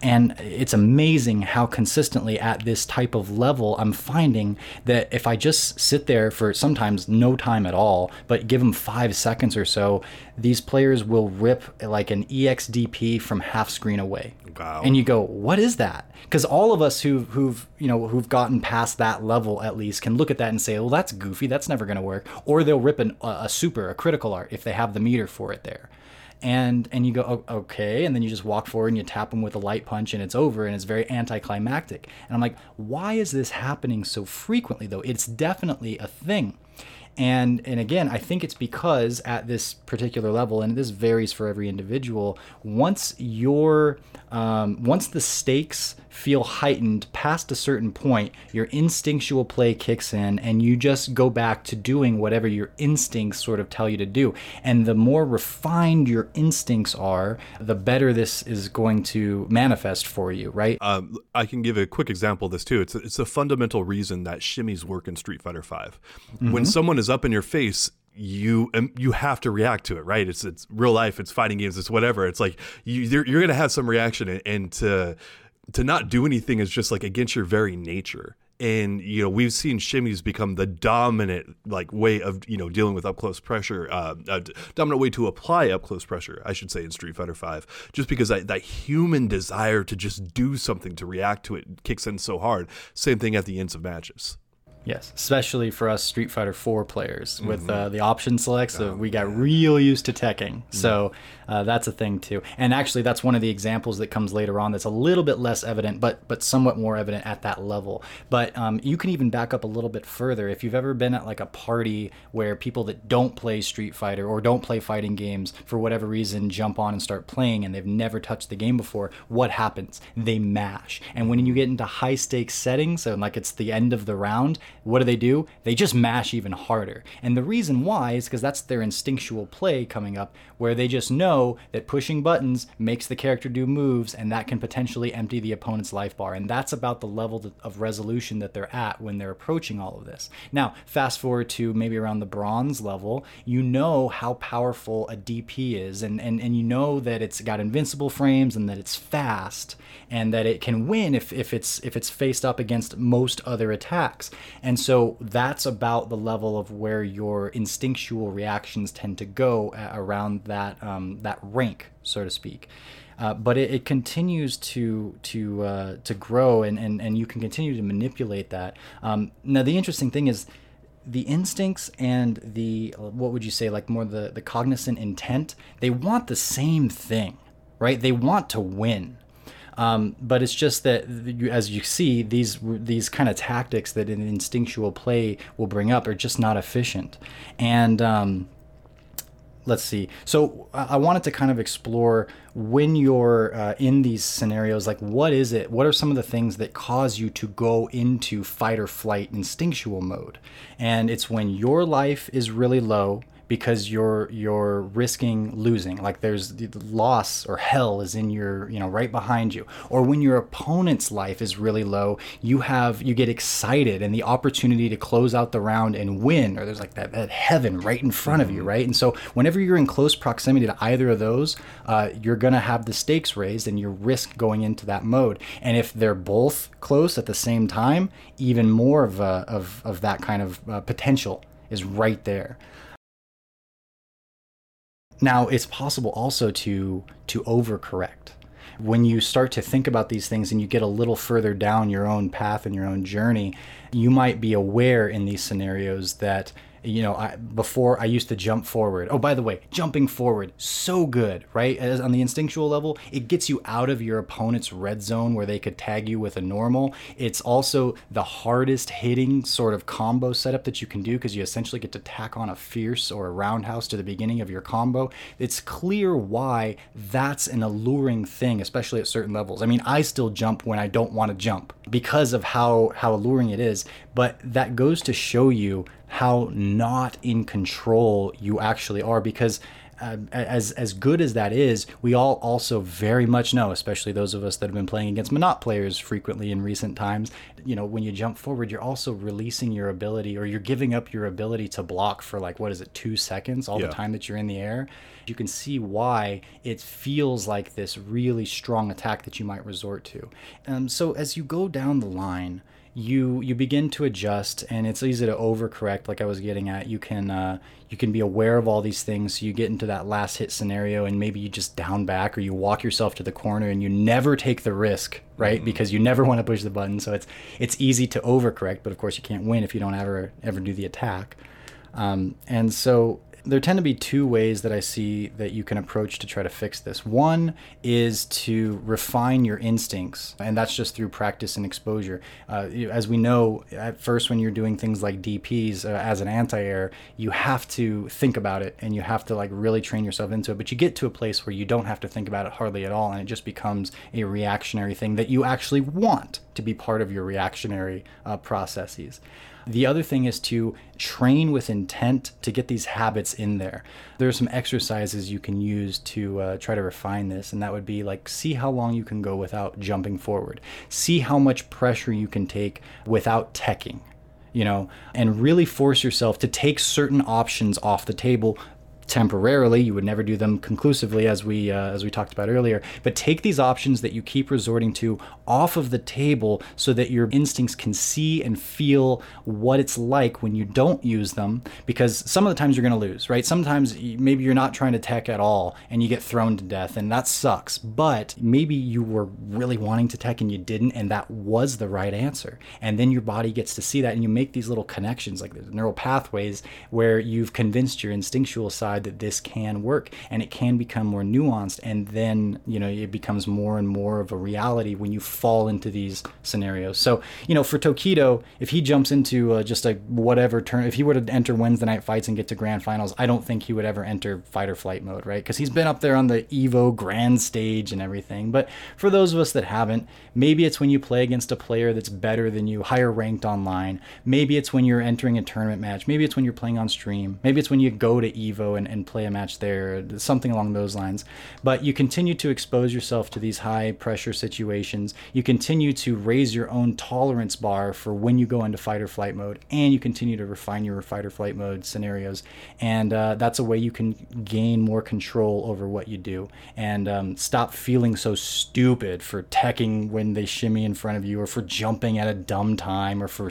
And it's amazing how consistently at this type of level I'm finding that if I just sit there for sometimes no time at all, but give them five seconds or so, these players will rip like an EXDP from half screen away. Wow. And you go, what is that? Because all of us who've, who've, you know, who've gotten past that level at least can look at that and say, well, that's goofy. That's never going to work. Or they'll rip an, a super, a critical art if they have the meter for it there and and you go okay and then you just walk forward and you tap them with a light punch and it's over and it's very anticlimactic. And i'm like why is this happening so frequently though? It's definitely a thing And and again, I think it's because at this particular level, and this varies for every individual. Once your um, once the stakes feel heightened past a certain point, your instinctual play kicks in, and you just go back to doing whatever your instincts sort of tell you to do. And the more refined your instincts are, the better this is going to manifest for you, right? Um, I can give a quick example of this too. It's a, it's a fundamental reason that shimmies work in Street Fighter 5 mm-hmm. When someone is up in your face, you um, you have to react to it, right? It's it's real life, it's fighting games, it's whatever. It's like you you're, you're gonna have some reaction, and, to to not do anything is just like against your very nature and you know we've seen shimmies become the dominant like way of you know dealing with up close pressure uh, uh, dominant way to apply up close pressure i should say in street fighter 5 just because that human desire to just do something to react to it kicks in so hard same thing at the ends of matches Yes, especially for us Street Fighter 4 players with mm-hmm. uh, the option selects. Oh, we got real used to teching. Mm-hmm. So uh, that's a thing too. And actually, that's one of the examples that comes later on that's a little bit less evident, but but somewhat more evident at that level. But um, you can even back up a little bit further. If you've ever been at like a party where people that don't play Street Fighter or don't play fighting games for whatever reason jump on and start playing and they've never touched the game before, what happens? They mash. And when you get into high stakes settings, and like it's the end of the round, what do they do? They just mash even harder. And the reason why is because that's their instinctual play coming up, where they just know that pushing buttons makes the character do moves, and that can potentially empty the opponent's life bar. And that's about the level of resolution that they're at when they're approaching all of this. Now, fast forward to maybe around the bronze level, you know how powerful a DP is, and, and, and you know that it's got invincible frames and that it's fast and that it can win if, if it's if it's faced up against most other attacks. And so that's about the level of where your instinctual reactions tend to go around that um, that rank, so to speak. Uh, but it, it, continues to to uh, to grow, and, and and you can continue to manipulate that. Um, now, the interesting thing is the instincts and the what would you say like more the the cognizant intent they want the same thing right they want to win um, but it's just that, as you see, these these kind of tactics that an instinctual play will bring up are just not efficient. And um, let's see. So I wanted to kind of explore when you're uh, in these scenarios, like what is it? What are some of the things that cause you to go into fight or flight instinctual mode? And it's when your life is really low because you're you're risking losing. Like there's the loss or hell is in your you know right behind you. Or when your opponent's life is really low you have you get excited and the opportunity to close out the round and win. Or there's like that, that heaven right in front of you mm-hmm. right? And so whenever you're in close proximity to either of those uh, you're gonna have the stakes raised and you risk going into that mode. And if they're both close at the same time even more of, a, of, of that kind of uh, potential is right there now, it's possible also to to overcorrect. When you start to think about these things and you get a little further down your own path and your own journey, you might be aware in these scenarios that you know, I, before I used to jump forward. Oh, by the way, jumping forward, so good, right? As on the instinctual level, it gets you out of your opponent's red zone where they could tag you with a normal. It's also the hardest hitting sort of combo setup that you can do because you essentially get to tack on a fierce or a roundhouse to the beginning of your combo. It's clear why that's an alluring thing, especially at certain levels. I mean, I still jump when I don't want to jump because of how how alluring it is, but that goes to show you how not in control you actually are because uh, as as good as that is, we all also very much know, especially those of us that have been playing against Menat players frequently in recent times. You know, when you jump forward, you're also releasing your ability, or you're giving up your ability to block for like what is it, two seconds, all yeah. the time that you're in the air. You can see why it feels like this really strong attack that you might resort to. Um, so as you go down the line you you begin to adjust and it's easy to overcorrect like i was getting at. You can uh, you can be aware of all these things. So you get into that last hit scenario and maybe you just down back or you walk yourself to the corner and you never take the risk right? Mm-hmm. because you never [laughs] want to push the button. So it's it's easy to overcorrect but of course you can't win if you don't ever ever do the attack. Um, and so there tend to be two ways that I see that you can approach to try to fix this. One is to refine your instincts, and that's just through practice and exposure. Uh, as we know, at first, when you're doing things like DPs uh, as an anti air, you have to think about it and you have to like really train yourself into it. But you get to a place where you don't have to think about it hardly at all, and it just becomes a reactionary thing that you actually want to be part of your reactionary uh, processes. The other thing is to train with intent to get these habits in there. There are some exercises you can use to uh, try to refine this, and that would be like see how long you can go without jumping forward, see how much pressure you can take without teching you know, and really force yourself to take certain options off the table temporarily. You would never do them conclusively, as we uh, as we talked about earlier. But take these options that you keep resorting to off of the table, so that your instincts can see and feel what it's like when you don't use them. Because some of the times you're going to lose, right? Sometimes maybe you're not trying to tech at all, and you get thrown to death, and that sucks. But maybe you were really wanting to tech and you didn't, and that was the right answer. And then your body gets to see that, and you make these little connections, like the neural pathways, where you've convinced your instinctual side that this can work and it can become more nuanced and then you know it becomes more and more of a reality when you fall into these scenarios. So you know for tokido if he jumps into uh, just a whatever turn if he were to enter wednesday night fights and get to grand finals i don't think he would ever enter fight or flight mode right? Because he's been up there on the evo grand stage and everything. But for those of us that haven't maybe it's when you play against a player that's better than you higher ranked online. Maybe it's when you're entering a tournament match. Maybe it's when you're playing on stream. Maybe it's when you go to evo and and play a match there, something along those lines. But you continue to expose yourself to these high pressure situations. You continue to raise your own tolerance bar for when you go into fight or flight mode, and you continue to refine your fight or flight mode scenarios. And uh, that's a way you can gain more control over what you do and um, stop feeling so stupid for teching when they shimmy in front of you, or for jumping at a dumb time, or for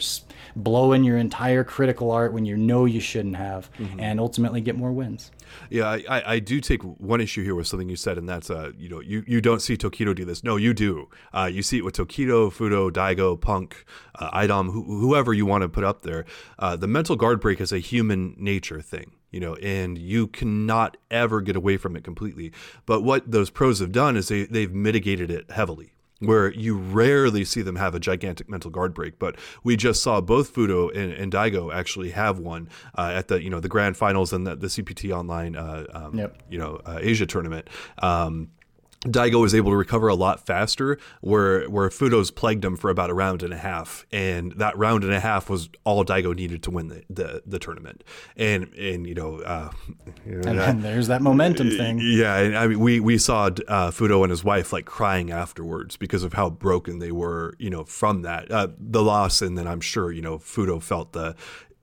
blowing your entire critical art when you know you shouldn't have, mm-hmm. and ultimately get more wins. Yeah, I, I do take one issue here with something you said, and that's uh, you know, you, you don't see Tokido do this. No, you do. Uh, you see it with Tokido, Fudo, Daigo, Punk, uh, Idom, wh- whoever you want to put up there. Uh, the mental guard break is a human nature thing you know, and you cannot ever get away from it completely. But what those pros have done is they, they've mitigated it heavily where you rarely see them have a gigantic mental guard break. But we just saw both Fudo and, and Daigo actually have one uh, at the you know the grand finals and the, the CPT online uh, um, yep. you know uh, Asia tournament. Um, Daigo was able to recover a lot faster, where where Fudo's plagued him for about a round and a half, and that round and a half was all Daigo needed to win the the, the tournament. And and you know, uh, and then there's that momentum thing. Yeah, and I mean, we we saw uh, Fudo and his wife like crying afterwards because of how broken they were, you know, from that uh, the loss, and then I'm sure you know Fudo felt the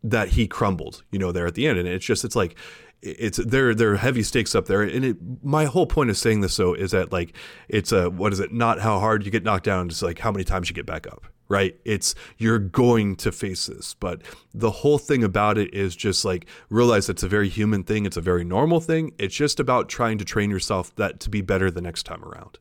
that he crumbled, you know, there at the end, and it's just it's like it's there there are heavy stakes up there. And it my whole point of saying this though is that like it's a what is it? Not how hard you get knocked down it's like how many times you get back up right? It's you're going to face this. But the whole thing about it is just like realize it's a very human thing. It's a very normal thing. It's just about trying to train yourself that to be better the next time around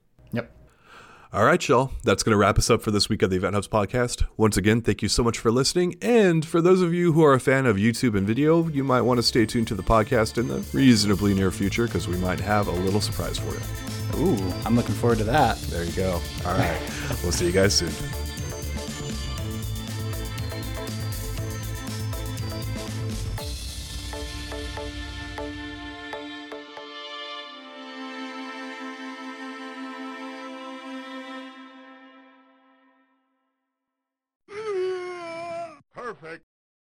all right, y'all. That's going to wrap us up for this week of the Event Hubs podcast. Once again, thank you so much for listening. And for those of you who are a fan of YouTube and video, you might want to stay tuned to the podcast in the reasonably near future because we might have a little surprise for you. Ooh, I'm looking forward to that. There you go. All right. we'll see you guys soon.